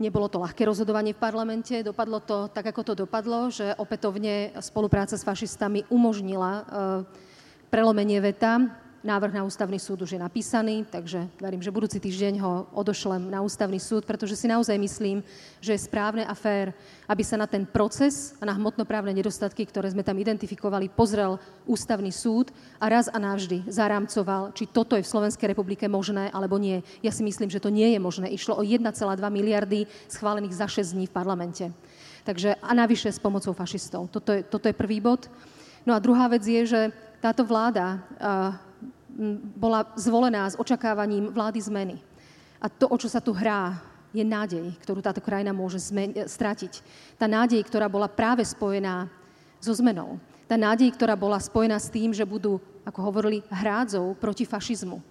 Nebolo to ľahké rozhodovanie v parlamente, dopadlo to tak, ako to dopadlo, že opätovne spolupráca s fašistami umožnila e, prelomenie veta. Návrh na ústavný súd už je napísaný, takže verím, že budúci týždeň ho odošlem na ústavný súd, pretože si naozaj myslím, že je správne a fér, aby sa na ten proces a na hmotnoprávne nedostatky, ktoré sme tam identifikovali, pozrel ústavný súd a raz a navždy zarámcoval, či toto je v Slovenskej republike možné alebo nie. Ja si myslím, že to nie je možné. Išlo o 1,2 miliardy schválených za 6 dní v parlamente. Takže a navyše s pomocou fašistov. Toto je, toto je prvý bod. No a druhá vec je, že táto vláda uh, bola zvolená s očakávaním vlády zmeny. A to, o čo sa tu hrá, je nádej, ktorú táto krajina môže zmen- stratiť. Tá nádej, ktorá bola práve spojená so zmenou. Tá nádej, ktorá bola spojená s tým, že budú, ako hovorili, hrádzou proti fašizmu.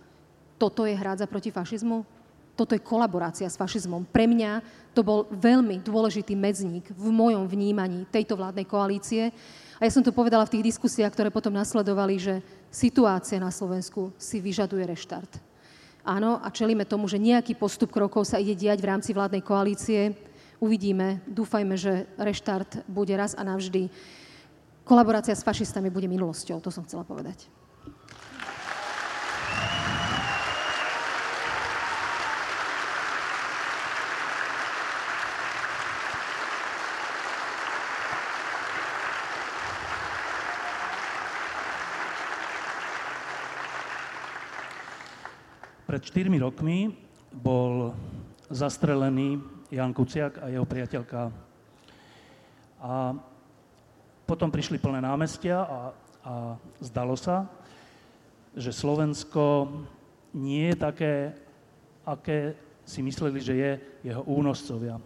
Toto je hrádza proti fašizmu? Toto je kolaborácia s fašizmom. Pre mňa to bol veľmi dôležitý medzník v mojom vnímaní tejto vládnej koalície. A ja som to povedala v tých diskusiách, ktoré potom nasledovali, že situácia na Slovensku si vyžaduje reštart. Áno, a čelíme tomu, že nejaký postup krokov sa ide diať v rámci vládnej koalície. Uvidíme, dúfajme, že reštart bude raz a navždy. Kolaborácia s fašistami bude minulosťou, to som chcela povedať. Pred 4 rokmi bol zastrelený Jan Kuciak a jeho priateľka. A potom prišli plné námestia a, a zdalo sa, že Slovensko nie je také, aké si mysleli, že je jeho únoscovia.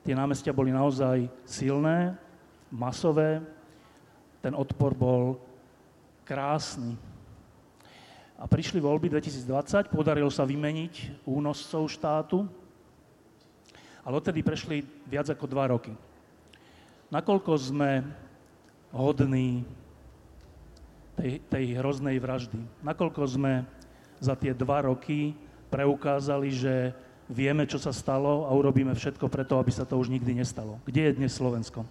Tie námestia boli naozaj silné, masové, ten odpor bol krásny. A prišli voľby 2020, podarilo sa vymeniť únoscov štátu, ale odtedy prešli viac ako dva roky. Nakoľko sme hodní tej, tej hroznej vraždy? Nakoľko sme za tie dva roky preukázali, že vieme, čo sa stalo a urobíme všetko preto, aby sa to už nikdy nestalo? Kde je dnes Slovensko?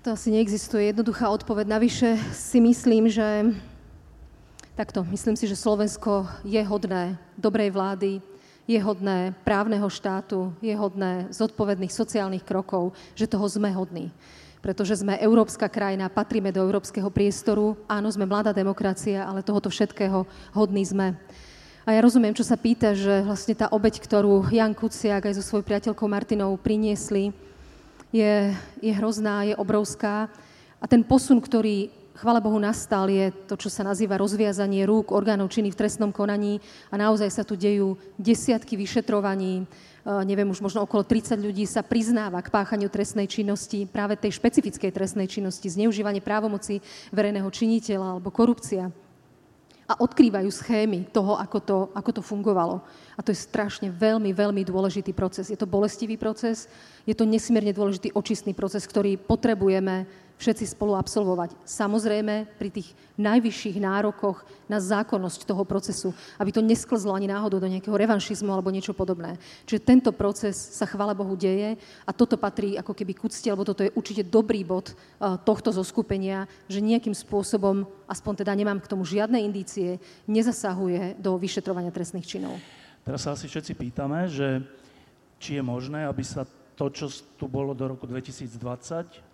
To asi neexistuje jednoduchá odpoveď. Navyše si myslím, že takto, myslím si, že Slovensko je hodné dobrej vlády, je hodné právneho štátu, je hodné zodpovedných sociálnych krokov, že toho sme hodní. Pretože sme európska krajina, patríme do európskeho priestoru, áno, sme mladá demokracia, ale tohoto všetkého hodní sme. A ja rozumiem, čo sa pýta, že vlastne tá obeď, ktorú Jan Kuciak aj so svojou priateľkou Martinou priniesli, je, je hrozná, je obrovská. A ten posun, ktorý chvála Bohu nastal, je to, čo sa nazýva rozviazanie rúk orgánov činných v trestnom konaní a naozaj sa tu dejú desiatky vyšetrovaní, Uh, neviem, už možno okolo 30 ľudí sa priznáva k páchaniu trestnej činnosti, práve tej špecifickej trestnej činnosti, zneužívanie právomoci verejného činiteľa alebo korupcia. a odkrývajú schémy toho, ako to, ako to fungovalo. A to je strašne veľmi, veľmi dôležitý proces. Je to bolestivý proces, je to nesmierne dôležitý očistný proces, ktorý potrebujeme všetci spolu absolvovať. Samozrejme pri tých najvyšších nárokoch na zákonnosť toho procesu, aby to nesklzlo ani náhodou do nejakého revanšizmu alebo niečo podobné. Čiže tento proces sa chvála Bohu deje a toto patrí ako keby k úcti, alebo toto je určite dobrý bod uh, tohto zoskupenia, že nejakým spôsobom, aspoň teda nemám k tomu žiadne indície, nezasahuje do vyšetrovania trestných činov. Teraz sa asi všetci pýtame, že či je možné, aby sa to, čo tu bolo do roku 2020,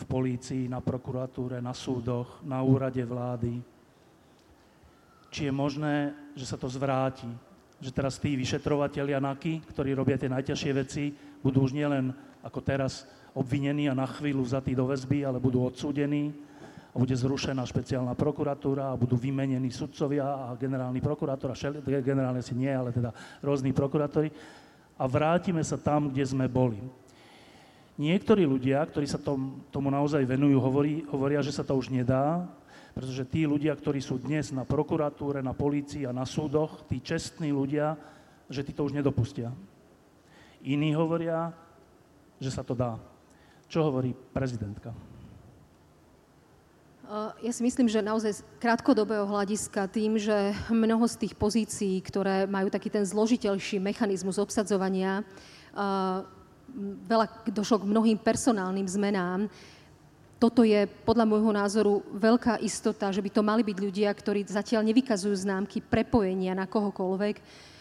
v polícii, na prokuratúre, na súdoch, na úrade vlády. Či je možné, že sa to zvráti, že teraz tí vyšetrovateľia NAKY, ktorí robia tie najťažšie veci, budú už nielen ako teraz obvinení a na chvíľu vzatí do väzby, ale budú odsúdení a bude zrušená špeciálna prokuratúra a budú vymenení sudcovia a generálny prokurátor, a šel, generálne si nie, ale teda rôzni prokurátori a vrátime sa tam, kde sme boli. Niektorí ľudia, ktorí sa tom, tomu naozaj venujú, hovorí, hovoria, že sa to už nedá, pretože tí ľudia, ktorí sú dnes na prokuratúre, na polícii a na súdoch, tí čestní ľudia, že tí to už nedopustia. Iní hovoria, že sa to dá. Čo hovorí prezidentka? Ja si myslím, že naozaj z krátkodobého hľadiska tým, že mnoho z tých pozícií, ktoré majú taký ten zložiteľší mechanizmus obsadzovania, veľa, došlo k mnohým personálnym zmenám. Toto je podľa môjho názoru veľká istota, že by to mali byť ľudia, ktorí zatiaľ nevykazujú známky prepojenia na kohokoľvek.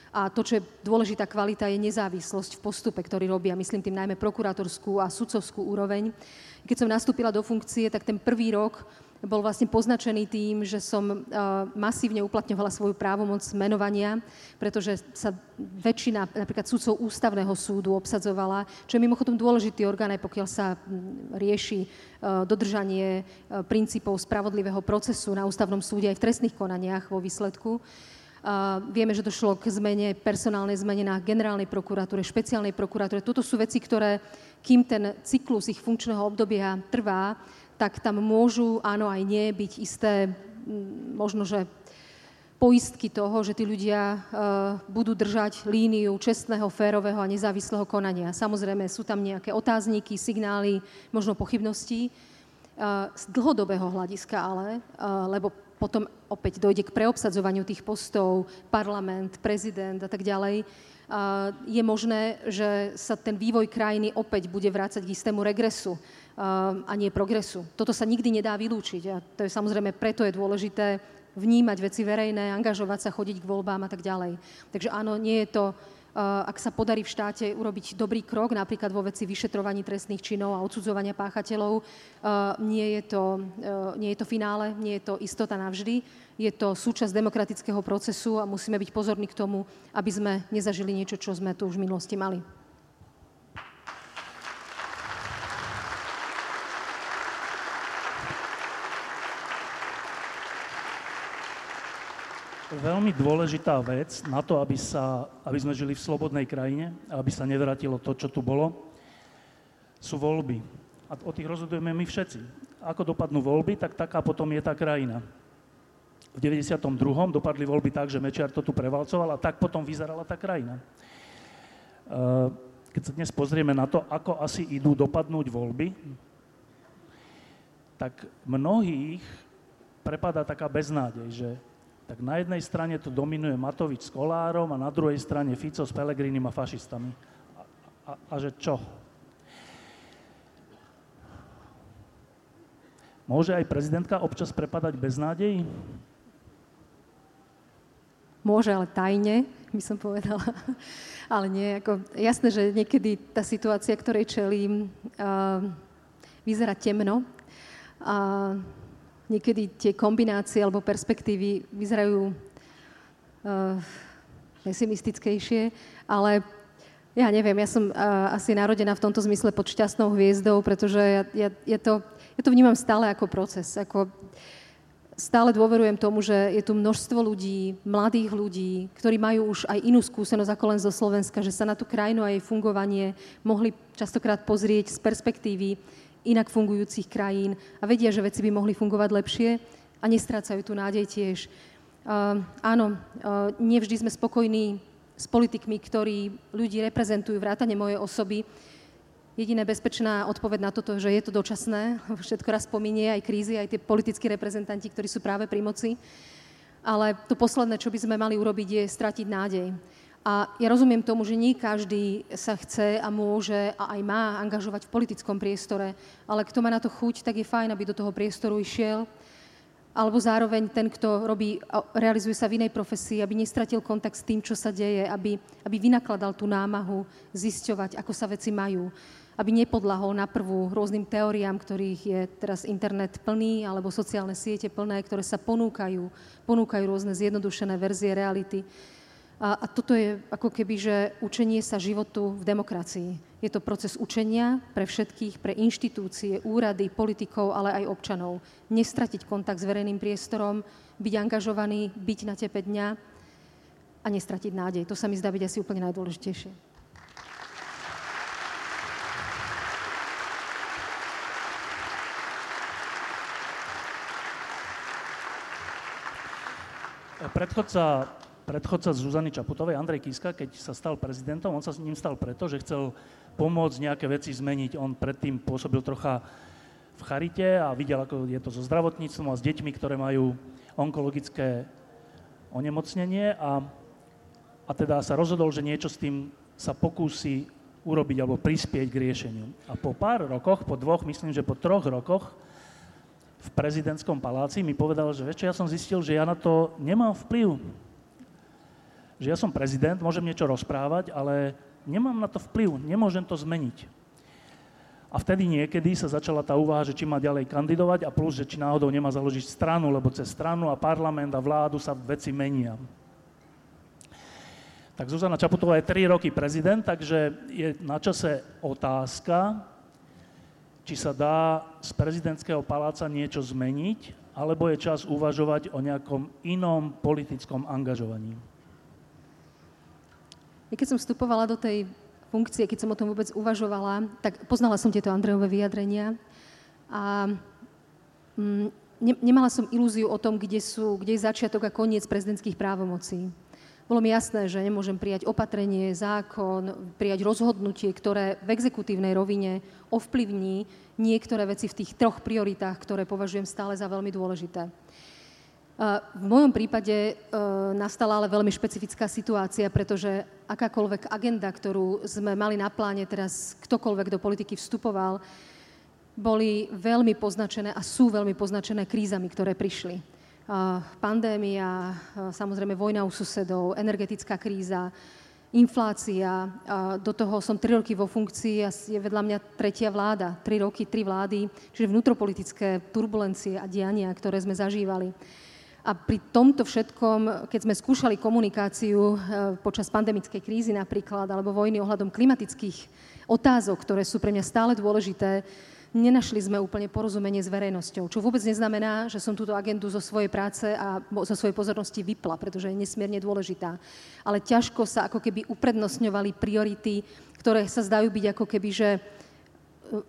A to, čo je dôležitá kvalita, je nezávislosť v postupe, ktorý robia. Myslím tým najmä prokurátorskú a sudcovskú úroveň. Keď som nastúpila do funkcie, tak ten prvý rok bol vlastne poznačený tým, že som uh, masívne uplatňovala svoju právomoc menovania, pretože sa väčšina napríklad súdcov ústavného súdu obsadzovala, čo je mimochodom dôležitý orgán, aj pokiaľ sa rieši uh, dodržanie uh, princípov spravodlivého procesu na ústavnom súde aj v trestných konaniach vo výsledku. Uh, vieme, že došlo k zmene, personálnej zmene na generálnej prokuratúre, špeciálnej prokuratúre. Toto sú veci, ktoré, kým ten cyklus ich funkčného obdobia trvá, tak tam môžu, áno aj nie, byť isté, možno, že poistky toho, že tí ľudia uh, budú držať líniu čestného, férového a nezávislého konania. Samozrejme, sú tam nejaké otázniky, signály, možno pochybnosti. Uh, z dlhodobého hľadiska ale, uh, lebo potom opäť dojde k preobsadzovaniu tých postov, parlament, prezident a tak ďalej, je možné, že sa ten vývoj krajiny opäť bude vrácať k istému regresu a nie progresu. Toto sa nikdy nedá vylúčiť a to je samozrejme, preto je dôležité vnímať veci verejné, angažovať sa, chodiť k voľbám a tak ďalej. Takže áno, nie je to ak sa podarí v štáte urobiť dobrý krok, napríklad vo veci vyšetrovaní trestných činov a odsudzovania páchateľov, nie je to, nie je to finále, nie je to istota navždy, je to súčasť demokratického procesu a musíme byť pozorní k tomu, aby sme nezažili niečo, čo sme tu už v minulosti mali. Veľmi dôležitá vec na to, aby, sa, aby sme žili v slobodnej krajine, aby sa nevrátilo to, čo tu bolo, sú voľby. A o tých rozhodujeme my všetci. Ako dopadnú voľby, tak taká potom je tá krajina. V 92. dopadli voľby tak, že Mečiar to tu prevalcoval a tak potom vyzerala tá krajina. E, keď sa dnes pozrieme na to, ako asi idú dopadnúť voľby, tak mnohých prepadá taká beznádej, že tak na jednej strane tu dominuje Matovič s Kolárom a na druhej strane Fico s Pelegrinim a fašistami. A, a, a že čo? Môže aj prezidentka občas prepadať bez nádejí? Môže, ale tajne, by som povedala. ale nie, ako, jasné, že niekedy tá situácia, ktorej čelím, uh, vyzerá temno. Uh, niekedy tie kombinácie alebo perspektívy vyzerajú uh, pesimistickejšie, ale ja neviem, ja som uh, asi narodená v tomto zmysle pod šťastnou hviezdou, pretože ja, ja, ja, to, ja to vnímam stále ako proces. Ako, stále dôverujem tomu, že je tu množstvo ľudí, mladých ľudí, ktorí majú už aj inú skúsenosť ako len zo Slovenska, že sa na tú krajinu a jej fungovanie mohli častokrát pozrieť z perspektívy inak fungujúcich krajín a vedia, že veci by mohli fungovať lepšie a nestrácajú tu nádej tiež. Uh, áno, uh, nevždy sme spokojní s politikmi, ktorí ľudí reprezentujú, vrátane mojej osoby. Jediná bezpečná odpoveď na toto, že je to dočasné, všetko raz pominie, aj krízy, aj tie politickí reprezentanti, ktorí sú práve pri moci. Ale to posledné, čo by sme mali urobiť, je stratiť nádej. A ja rozumiem tomu, že nie každý sa chce a môže a aj má angažovať v politickom priestore, ale kto má na to chuť, tak je fajn, aby do toho priestoru išiel alebo zároveň ten, kto robí, realizuje sa v inej profesii, aby nestratil kontakt s tým, čo sa deje, aby, aby vynakladal tú námahu zisťovať, ako sa veci majú, aby nepodlahol na prvú rôznym teóriám, ktorých je teraz internet plný, alebo sociálne siete plné, ktoré sa ponúkajú, ponúkajú rôzne zjednodušené verzie reality. A, a toto je ako keby, že učenie sa životu v demokracii. Je to proces učenia pre všetkých, pre inštitúcie, úrady, politikov, ale aj občanov. Nestratiť kontakt s verejným priestorom, byť angažovaný, byť na tepe dňa a nestratiť nádej. To sa mi zdá byť asi úplne najdôležitejšie. Predchodca predchodca Zuzany Čaputovej, Andrej Kiska, keď sa stal prezidentom, on sa s ním stal preto, že chcel pomôcť nejaké veci zmeniť. On predtým pôsobil trocha v charite a videl, ako je to so zdravotníctvom a s deťmi, ktoré majú onkologické onemocnenie a, a teda sa rozhodol, že niečo s tým sa pokúsi urobiť alebo prispieť k riešeniu. A po pár rokoch, po dvoch, myslím, že po troch rokoch v prezidentskom paláci mi povedal, že vieš ja som zistil, že ja na to nemám vplyv že ja som prezident, môžem niečo rozprávať, ale nemám na to vplyv, nemôžem to zmeniť. A vtedy niekedy sa začala tá úvaha, že či má ďalej kandidovať a plus, že či náhodou nemá založiť stranu, lebo cez stranu a parlament a vládu sa veci menia. Tak Zuzana Čaputová je 3 roky prezident, takže je na čase otázka, či sa dá z prezidentského paláca niečo zmeniť, alebo je čas uvažovať o nejakom inom politickom angažovaní. Ja keď som vstupovala do tej funkcie, keď som o tom vôbec uvažovala, tak poznala som tieto Andrejové vyjadrenia a mm, ne, nemala som ilúziu o tom, kde, sú, kde je začiatok a koniec prezidentských právomocí. Bolo mi jasné, že nemôžem prijať opatrenie, zákon, prijať rozhodnutie, ktoré v exekutívnej rovine ovplyvní niektoré veci v tých troch prioritách, ktoré považujem stále za veľmi dôležité. V mojom prípade e, nastala ale veľmi špecifická situácia, pretože akákoľvek agenda, ktorú sme mali na pláne teraz, ktokoľvek do politiky vstupoval, boli veľmi poznačené a sú veľmi poznačené krízami, ktoré prišli. Pandémia, samozrejme vojna u susedov, energetická kríza, inflácia. Do toho som tri roky vo funkcii a je vedľa mňa tretia vláda. Tri roky, tri vlády, čiže vnútropolitické turbulencie a diania, ktoré sme zažívali. A pri tomto všetkom, keď sme skúšali komunikáciu eh, počas pandemickej krízy napríklad, alebo vojny ohľadom klimatických otázok, ktoré sú pre mňa stále dôležité, nenašli sme úplne porozumenie s verejnosťou, čo vôbec neznamená, že som túto agendu zo svojej práce a zo svojej pozornosti vypla, pretože je nesmierne dôležitá. Ale ťažko sa ako keby uprednostňovali priority, ktoré sa zdajú byť ako keby, že eh,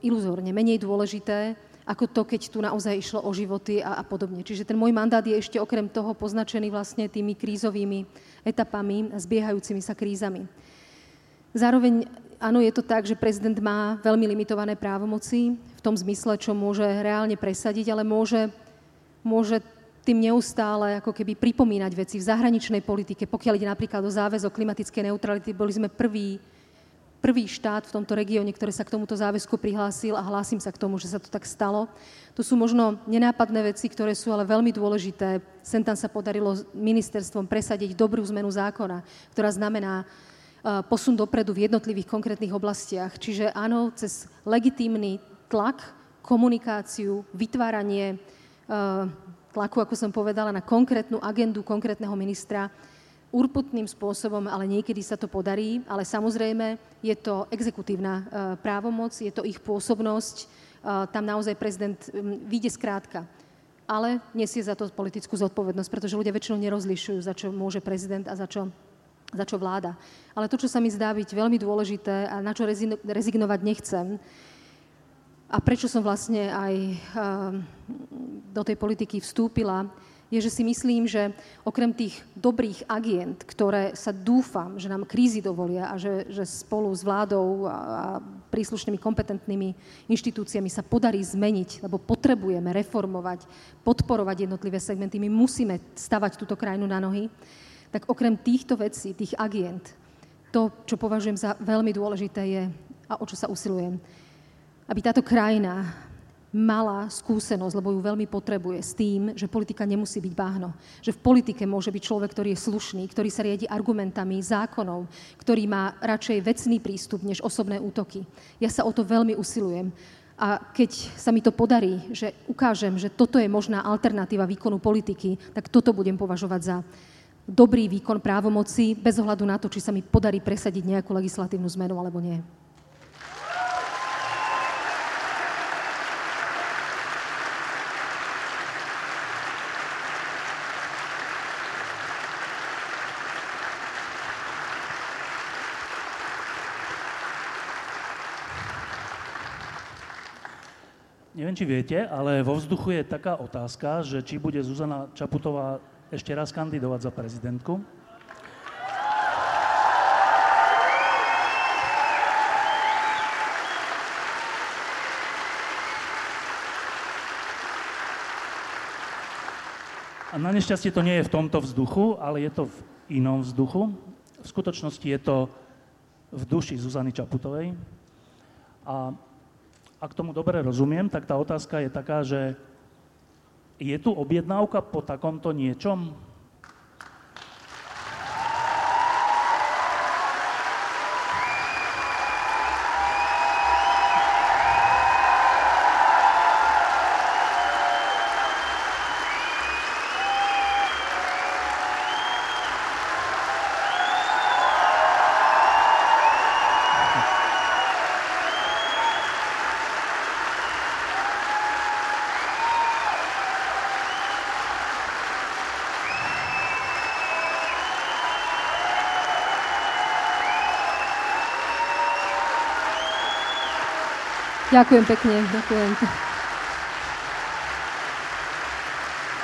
iluzórne menej dôležité, ako to, keď tu naozaj išlo o životy a, a podobne. Čiže ten môj mandát je ešte okrem toho poznačený vlastne tými krízovými etapami zbiehajúcimi sa krízami. Zároveň áno, je to tak, že prezident má veľmi limitované právomoci v tom zmysle, čo môže reálne presadiť, ale môže, môže tým neustále ako keby pripomínať veci v zahraničnej politike. Pokiaľ ide napríklad o záväzok klimatickej neutrality, boli sme prví prvý štát v tomto regióne, ktorý sa k tomuto záväzku prihlásil a hlásim sa k tomu, že sa to tak stalo. To sú možno nenápadné veci, ktoré sú ale veľmi dôležité. Sem tam sa podarilo ministerstvom presadiť dobrú zmenu zákona, ktorá znamená uh, posun dopredu v jednotlivých konkrétnych oblastiach. Čiže áno, cez legitímny tlak, komunikáciu, vytváranie uh, tlaku, ako som povedala, na konkrétnu agendu konkrétneho ministra, urputným spôsobom, ale niekedy sa to podarí. Ale samozrejme, je to exekutívna e, právomoc, je to ich pôsobnosť. E, tam naozaj prezident vyjde skrátka. Ale nesie za to politickú zodpovednosť, pretože ľudia väčšinou nerozlišujú, za čo môže prezident a za čo, za čo vláda. Ale to, čo sa mi zdá byť veľmi dôležité a na čo rezignovať nechcem, a prečo som vlastne aj e, do tej politiky vstúpila, je, že si myslím, že okrem tých dobrých agent, ktoré sa dúfam, že nám krízy dovolia a že, že spolu s vládou a, príslušnými kompetentnými inštitúciami sa podarí zmeniť, lebo potrebujeme reformovať, podporovať jednotlivé segmenty, my musíme stavať túto krajinu na nohy, tak okrem týchto vecí, tých agent, to, čo považujem za veľmi dôležité je, a o čo sa usilujem, aby táto krajina mala skúsenosť, lebo ju veľmi potrebuje s tým, že politika nemusí byť báhno. Že v politike môže byť človek, ktorý je slušný, ktorý sa riadi argumentami, zákonov, ktorý má radšej vecný prístup než osobné útoky. Ja sa o to veľmi usilujem. A keď sa mi to podarí, že ukážem, že toto je možná alternatíva výkonu politiky, tak toto budem považovať za dobrý výkon právomoci, bez ohľadu na to, či sa mi podarí presadiť nejakú legislatívnu zmenu alebo nie. Neviem, či viete, ale vo vzduchu je taká otázka, že či bude Zuzana Čaputová ešte raz kandidovať za prezidentku. A na nešťastie to nie je v tomto vzduchu, ale je to v inom vzduchu. V skutočnosti je to v duši Zuzany Čaputovej. A ak tomu dobre rozumiem, tak tá otázka je taká, že je tu objednávka po takomto niečom? Ďakujem pekne, ďakujem.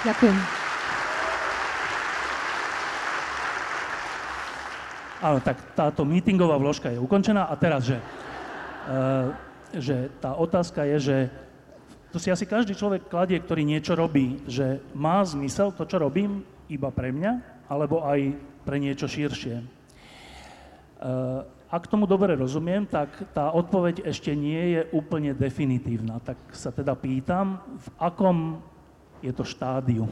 Ďakujem. Áno, tak táto meetingová vložka je ukončená a teraz, že, uh, že tá otázka je, že to si asi každý človek kladie, ktorý niečo robí, že má zmysel to, čo robím, iba pre mňa, alebo aj pre niečo širšie. Uh, ak tomu dobre rozumiem, tak tá odpoveď ešte nie je úplne definitívna. Tak sa teda pýtam, v akom je to štádiu?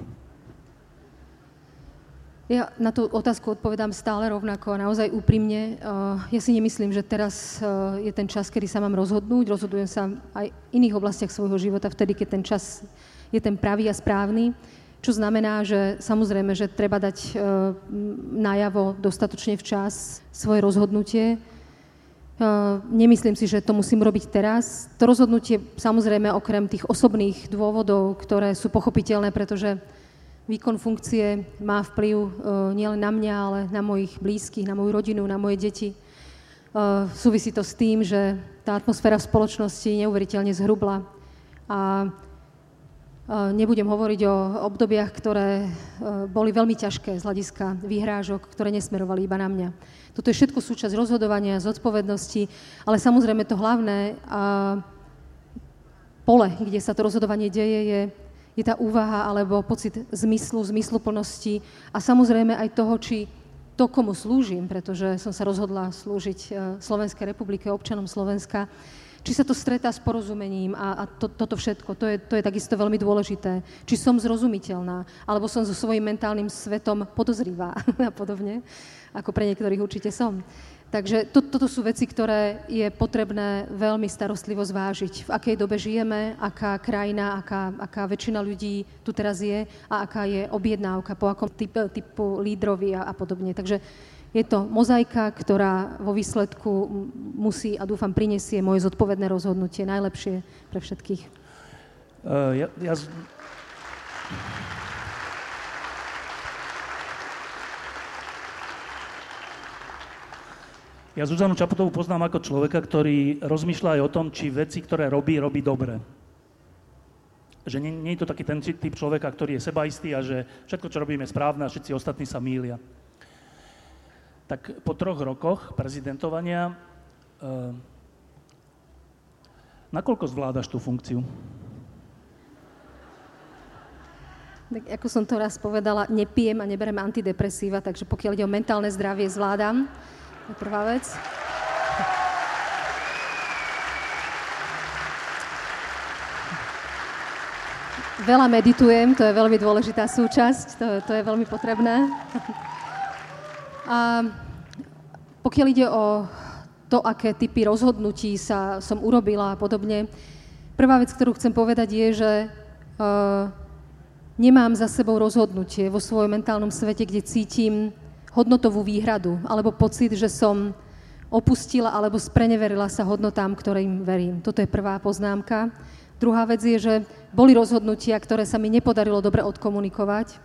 Ja na tú otázku odpovedám stále rovnako a naozaj úprimne. Ja si nemyslím, že teraz je ten čas, kedy sa mám rozhodnúť. Rozhodujem sa aj v iných oblastiach svojho života, vtedy, keď ten čas je ten pravý a správny čo znamená, že samozrejme, že treba dať e, najavo dostatočne včas svoje rozhodnutie. E, nemyslím si, že to musím robiť teraz. To rozhodnutie samozrejme okrem tých osobných dôvodov, ktoré sú pochopiteľné, pretože výkon funkcie má vplyv e, nielen na mňa, ale na mojich blízkych, na moju rodinu, na moje deti. Súvisí to s tým, že tá atmosféra v spoločnosti neuveriteľne zhrubla a Nebudem hovoriť o obdobiach, ktoré e, boli veľmi ťažké z hľadiska výhrážok, ktoré nesmerovali iba na mňa. Toto je všetko súčasť rozhodovania, zodpovednosti, ale samozrejme to hlavné pole, kde sa to rozhodovanie deje, je, je tá úvaha alebo pocit zmyslu, zmysluplnosti a samozrejme aj toho, či to, komu slúžim, pretože som sa rozhodla slúžiť e, Slovenskej republike, občanom Slovenska, či sa to stretá s porozumením a, a to, toto všetko, to je, to je takisto veľmi dôležité. Či som zrozumiteľná, alebo som so svojím mentálnym svetom podozrivá a podobne, ako pre niektorých určite som. Takže to, toto sú veci, ktoré je potrebné veľmi starostlivo zvážiť. V akej dobe žijeme, aká krajina, aká, aká väčšina ľudí tu teraz je a aká je objednávka, po akom typu, typu lídrovi a, a podobne. Takže je to mozaika, ktorá vo výsledku musí a dúfam prinesie moje zodpovedné rozhodnutie najlepšie pre všetkých. Uh, ja, ja... Ja Zuzanu Čaputovú poznám ako človeka, ktorý rozmýšľa aj o tom, či veci, ktoré robí, robí dobre. že nie, nie je to taký ten typ človeka, ktorý je sebaistý a že všetko, čo robíme, je správne a všetci ostatní sa mília. Tak po troch rokoch prezidentovania, uh, nakoľko zvládaš tú funkciu? Tak ako som to raz povedala, nepijem a neberem antidepresíva, takže pokiaľ ide o mentálne zdravie, zvládam. To je prvá vec. Veľa meditujem, to je veľmi dôležitá súčasť, to, to je veľmi potrebné. A pokiaľ ide o to, aké typy rozhodnutí sa, som urobila a podobne, prvá vec, ktorú chcem povedať je, že uh, nemám za sebou rozhodnutie vo svojom mentálnom svete, kde cítim hodnotovú výhradu alebo pocit, že som opustila alebo spreneverila sa hodnotám, ktorým verím. Toto je prvá poznámka. Druhá vec je, že boli rozhodnutia, ktoré sa mi nepodarilo dobre odkomunikovať,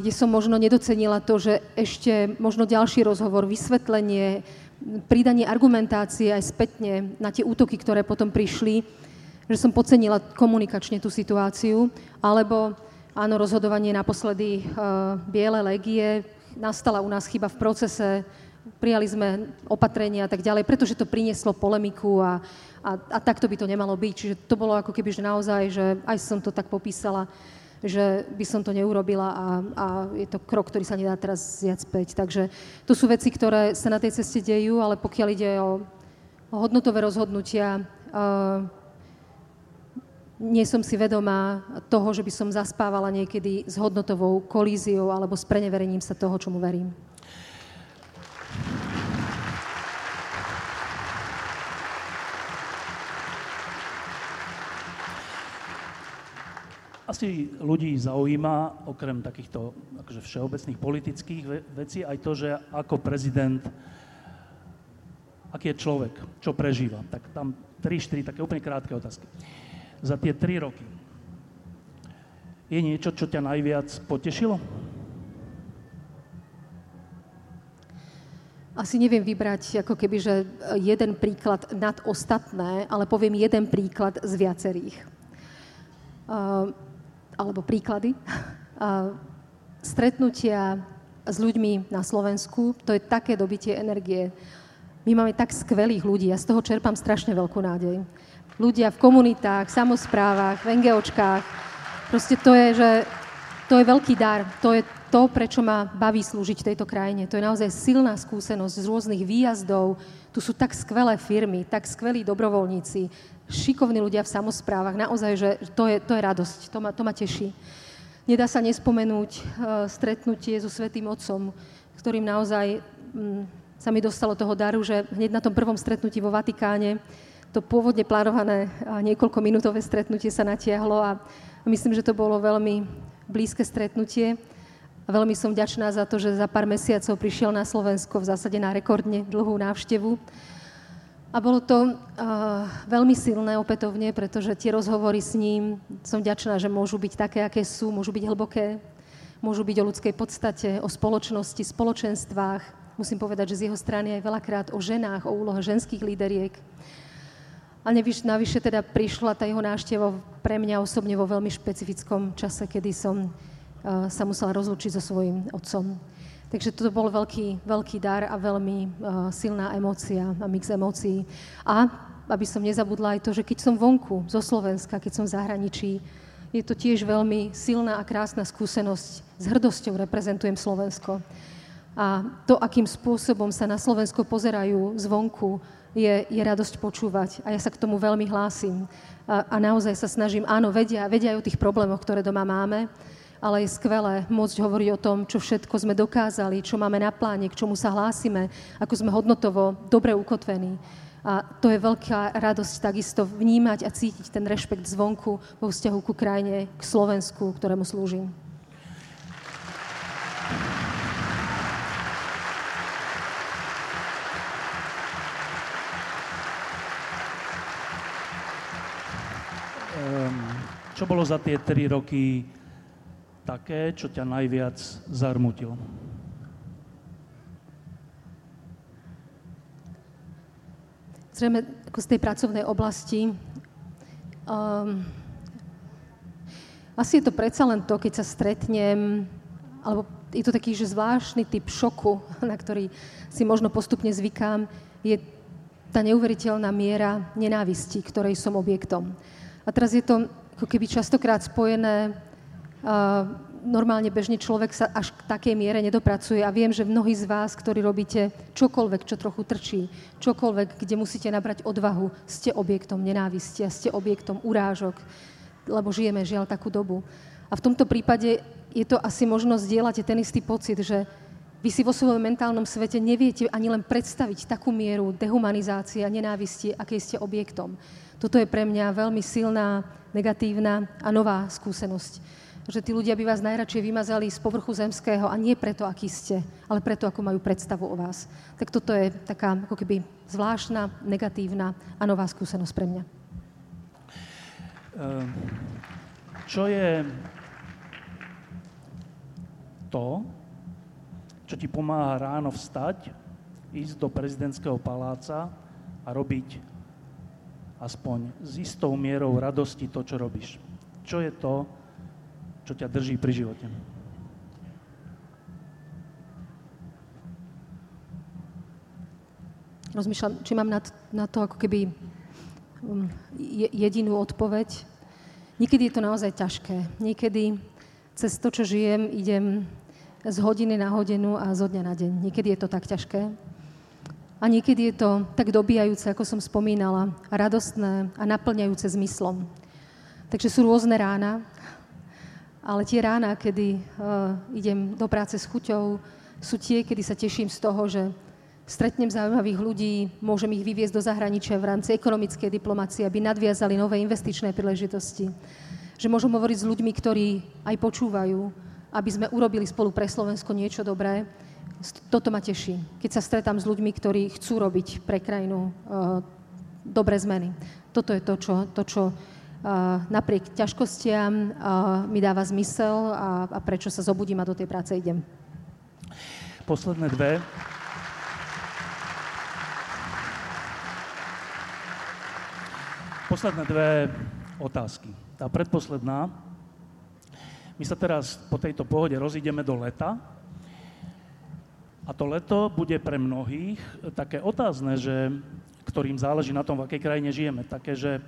kde som možno nedocenila to, že ešte možno ďalší rozhovor, vysvetlenie, pridanie argumentácie aj spätne na tie útoky, ktoré potom prišli, že som podcenila komunikačne tú situáciu, alebo áno, rozhodovanie naposledy uh, biele legie, nastala u nás chyba v procese, prijali sme opatrenia a tak ďalej, pretože to prinieslo polemiku a, a, a takto by to nemalo byť. Čiže to bolo ako keby, že naozaj, že aj som to tak popísala, že by som to neurobila a, a je to krok, ktorý sa nedá teraz zjať späť. Takže to sú veci, ktoré sa na tej ceste dejú, ale pokiaľ ide o, hodnotové rozhodnutia, uh, nie som si vedomá toho, že by som zaspávala niekedy s hodnotovou kolíziou alebo s preneverením sa toho, čomu verím. Asi ľudí zaujíma, okrem takýchto akože všeobecných politických vecí, aj to, že ako prezident, aký je človek, čo prežíva. Tak tam 3-4 také úplne krátke otázky. Za tie 3 roky je niečo, čo ťa najviac potešilo? Asi neviem vybrať ako keby, že jeden príklad nad ostatné, ale poviem jeden príklad z viacerých. Uh, alebo príklady. Stretnutia s ľuďmi na Slovensku, to je také dobitie energie. My máme tak skvelých ľudí a z toho čerpám strašne veľkú nádej. Ľudia v komunitách, samozprávach, v NGOčkách. Proste to je, že to je veľký dar. To je to, prečo ma baví slúžiť tejto krajine. To je naozaj silná skúsenosť z rôznych výjazdov. Tu sú tak skvelé firmy, tak skvelí dobrovoľníci, šikovní ľudia v samozprávach. Naozaj, že to je, to je radosť, to ma, to ma teší. Nedá sa nespomenúť uh, stretnutie so Svetým Otcom, ktorým naozaj um, sa mi dostalo toho daru, že hneď na tom prvom stretnutí vo Vatikáne to pôvodne plánované niekoľko minútové stretnutie sa natiahlo a myslím, že to bolo veľmi blízke stretnutie. A veľmi som vďačná za to, že za pár mesiacov prišiel na Slovensko v zásade na rekordne dlhú návštevu. A bolo to uh, veľmi silné opätovne, pretože tie rozhovory s ním, som vďačná, že môžu byť také, aké sú, môžu byť hlboké, môžu byť o ľudskej podstate, o spoločnosti, spoločenstvách. Musím povedať, že z jeho strany aj veľakrát o ženách, o úlohe ženských líderiek. A nevyš, navyše teda prišla tá jeho návšteva pre mňa osobne vo veľmi špecifickom čase, kedy som Eh, sa musela rozlučiť so svojím otcom. Takže toto bol veľký, veľký dar a veľmi uh, silná emócia a mix emócií. A aby som nezabudla aj to, že keď som vonku zo Slovenska, keď som v zahraničí, je to tiež veľmi silná a krásna skúsenosť. S hrdosťou reprezentujem Slovensko. A to, akým spôsobom sa na Slovensko pozerajú zvonku, je, je radosť počúvať. A ja sa k tomu veľmi hlásim. A, a naozaj sa snažím, áno, vedia, vedia aj o tých problémoch, ktoré doma máme, ale je skvelé môcť hovoriť o tom, čo všetko sme dokázali, čo máme na pláne, k čomu sa hlásime, ako sme hodnotovo dobre ukotvení. A to je veľká radosť takisto vnímať a cítiť ten rešpekt zvonku vo vzťahu ku krajine, k Slovensku, ktorému slúžim. Um, čo bolo za tie tri roky také, čo ťa najviac zarmutilo? Zrejme ako z tej pracovnej oblasti um, Asi je to predsa len to, keď sa stretnem, alebo je to taký, že zvláštny typ šoku, na ktorý si možno postupne zvykám, je tá neuveriteľná miera nenávisti, ktorej som objektom. A teraz je to ako keby častokrát spojené normálne bežne človek sa až k takej miere nedopracuje a viem, že mnohí z vás, ktorí robíte čokoľvek, čo trochu trčí, čokoľvek, kde musíte nabrať odvahu, ste objektom nenávisti a ste objektom urážok, lebo žijeme žiaľ takú dobu. A v tomto prípade je to asi možno zdieľate ten istý pocit, že vy si vo svojom mentálnom svete neviete ani len predstaviť takú mieru dehumanizácie a nenávisti, akej ste objektom. Toto je pre mňa veľmi silná, negatívna a nová skúsenosť že tí ľudia by vás najradšej vymazali z povrchu zemského a nie preto, aký ste, ale preto, ako majú predstavu o vás. Tak toto je taká ako keby zvláštna, negatívna a nová skúsenosť pre mňa. Ehm, čo je to, čo ti pomáha ráno vstať, ísť do prezidentského paláca a robiť aspoň s istou mierou radosti to, čo robíš. Čo je to, čo ťa drží pri živote. Rozmýšľam, či mám na, na to ako keby um, jedinú odpoveď. Niekedy je to naozaj ťažké. Niekedy cez to, čo žijem, idem z hodiny na hodinu a zo dňa na deň. Niekedy je to tak ťažké. A niekedy je to tak dobíjajúce, ako som spomínala, radostné a naplňajúce zmyslom. Takže sú rôzne rána, ale tie rána, kedy uh, idem do práce s chuťou, sú tie, kedy sa teším z toho, že stretnem zaujímavých ľudí, môžem ich vyviezť do zahraničia v rámci ekonomickej diplomácie, aby nadviazali nové investičné príležitosti. Že môžem hovoriť s ľuďmi, ktorí aj počúvajú, aby sme urobili spolu pre Slovensko niečo dobré. Toto ma teší, keď sa stretám s ľuďmi, ktorí chcú robiť pre krajinu uh, dobré zmeny. Toto je to, čo, to, čo napriek ťažkostiam mi dáva zmysel a, a prečo sa zobudím a do tej práce idem. Posledné dve. Posledné dve otázky. Tá predposledná. My sa teraz po tejto pohode rozídeme do leta. A to leto bude pre mnohých také otázne, že, ktorým záleží na tom, v akej krajine žijeme. Také, že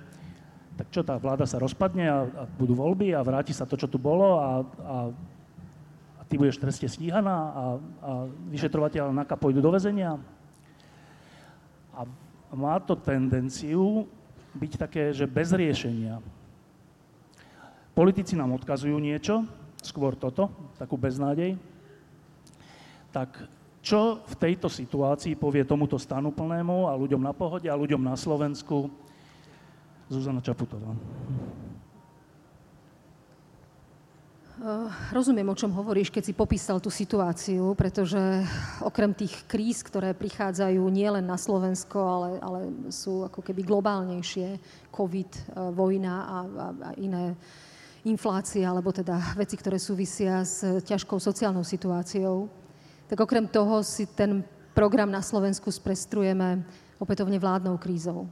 tak čo, tá vláda sa rozpadne a, a budú voľby a vráti sa to, čo tu bolo a, a, a ty budeš treste stíhaná a, a vyšetrovateľ NAKA pôjdu do väzenia. A má to tendenciu byť také, že bez riešenia. Politici nám odkazujú niečo, skôr toto, takú beznádej. Tak čo v tejto situácii povie tomuto stanu plnému a ľuďom na pohode a ľuďom na Slovensku, Zuzana Čaputová. Uh, rozumiem, o čom hovoríš, keď si popísal tú situáciu, pretože okrem tých kríz, ktoré prichádzajú nielen na Slovensko, ale, ale sú ako keby globálnejšie, COVID, uh, vojna a, a, a iné inflácie, alebo teda veci, ktoré súvisia s ťažkou sociálnou situáciou, tak okrem toho si ten program na Slovensku sprestrujeme opätovne vládnou krízou.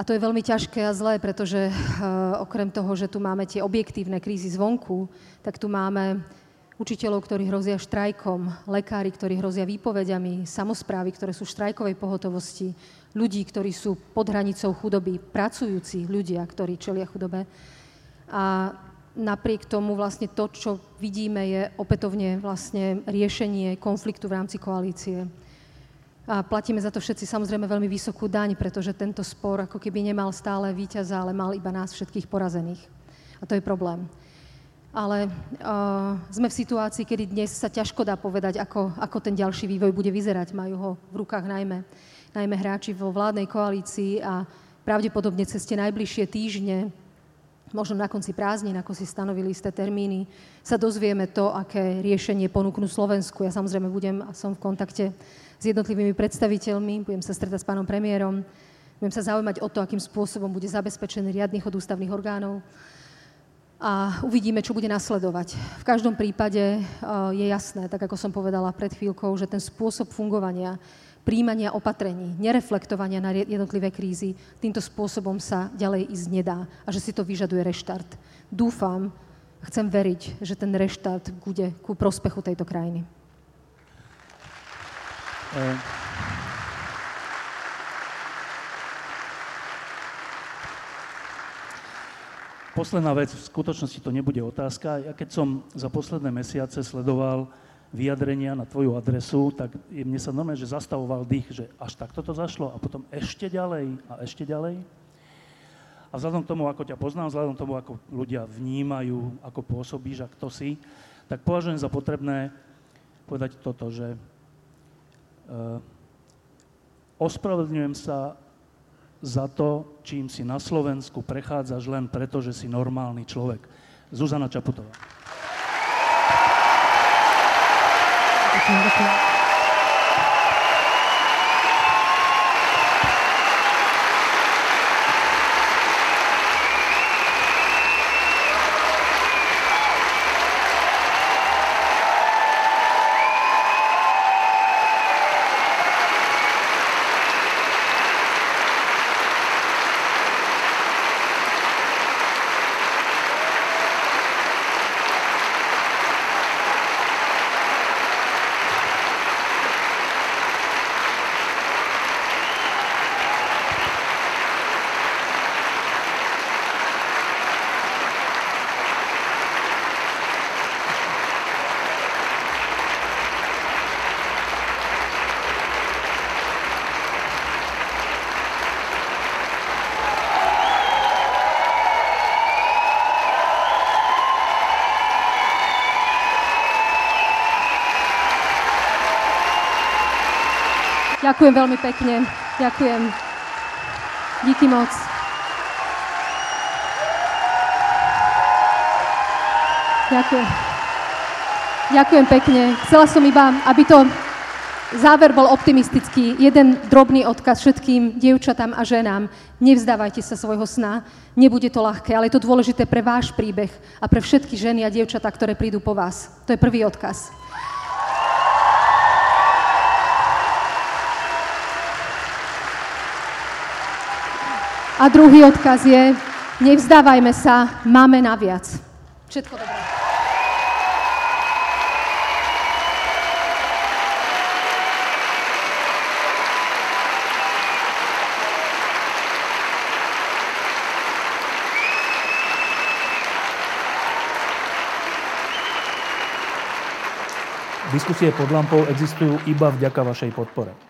A to je veľmi ťažké a zlé, pretože uh, okrem toho, že tu máme tie objektívne krízy zvonku, tak tu máme učiteľov, ktorí hrozia štrajkom, lekári, ktorí hrozia výpovediami, samozprávy, ktoré sú v štrajkovej pohotovosti, ľudí, ktorí sú pod hranicou chudoby, pracujúci ľudia, ktorí čelia chudobe. A napriek tomu vlastne to, čo vidíme, je opätovne vlastne riešenie konfliktu v rámci koalície. A platíme za to všetci samozrejme veľmi vysokú daň, pretože tento spor ako keby nemal stále víťaza, ale mal iba nás všetkých porazených. A to je problém. Ale uh, sme v situácii, kedy dnes sa ťažko dá povedať, ako, ako ten ďalší vývoj bude vyzerať. Majú ho v rukách najmä, najmä hráči vo vládnej koalícii a pravdepodobne cez tie najbližšie týždne, možno na konci prázdnin, ako si stanovili isté termíny, sa dozvieme to, aké riešenie ponúknú Slovensku. Ja samozrejme budem a som v kontakte s jednotlivými predstaviteľmi, budem sa stretať s pánom premiérom, budem sa zaujímať o to, akým spôsobom bude zabezpečený riadny chod ústavných orgánov a uvidíme, čo bude nasledovať. V každom prípade je jasné, tak ako som povedala pred chvíľkou, že ten spôsob fungovania príjmania opatrení, nereflektovania na jednotlivé krízy, týmto spôsobom sa ďalej ísť nedá a že si to vyžaduje reštart. Dúfam, chcem veriť, že ten reštart bude ku prospechu tejto krajiny. Posledná vec, v skutočnosti to nebude otázka. Ja keď som za posledné mesiace sledoval vyjadrenia na tvoju adresu, tak mne sa normálne, že zastavoval dých, že až takto to zašlo a potom ešte ďalej a ešte ďalej. A vzhľadom k tomu, ako ťa poznám, vzhľadom k tomu, ako ľudia vnímajú, ako pôsobíš a kto si, tak považujem za potrebné povedať toto, že ospravedlňujem sa za to, čím si na Slovensku prechádzaš len preto, že si normálny človek. Zuzana Čaputová. Ďakujem, Ďakujem veľmi pekne. Ďakujem. Díky moc. Ďakujem. Ďakujem pekne. Chcela som iba, aby to záver bol optimistický. Jeden drobný odkaz všetkým dievčatám a ženám. Nevzdávajte sa svojho sna. Nebude to ľahké, ale je to dôležité pre váš príbeh a pre všetky ženy a dievčatá, ktoré prídu po vás. To je prvý odkaz. A druhý odkaz je, nevzdávajme sa, máme naviac. Všetko dobré. Diskusie pod lampou existujú iba vďaka vašej podpore.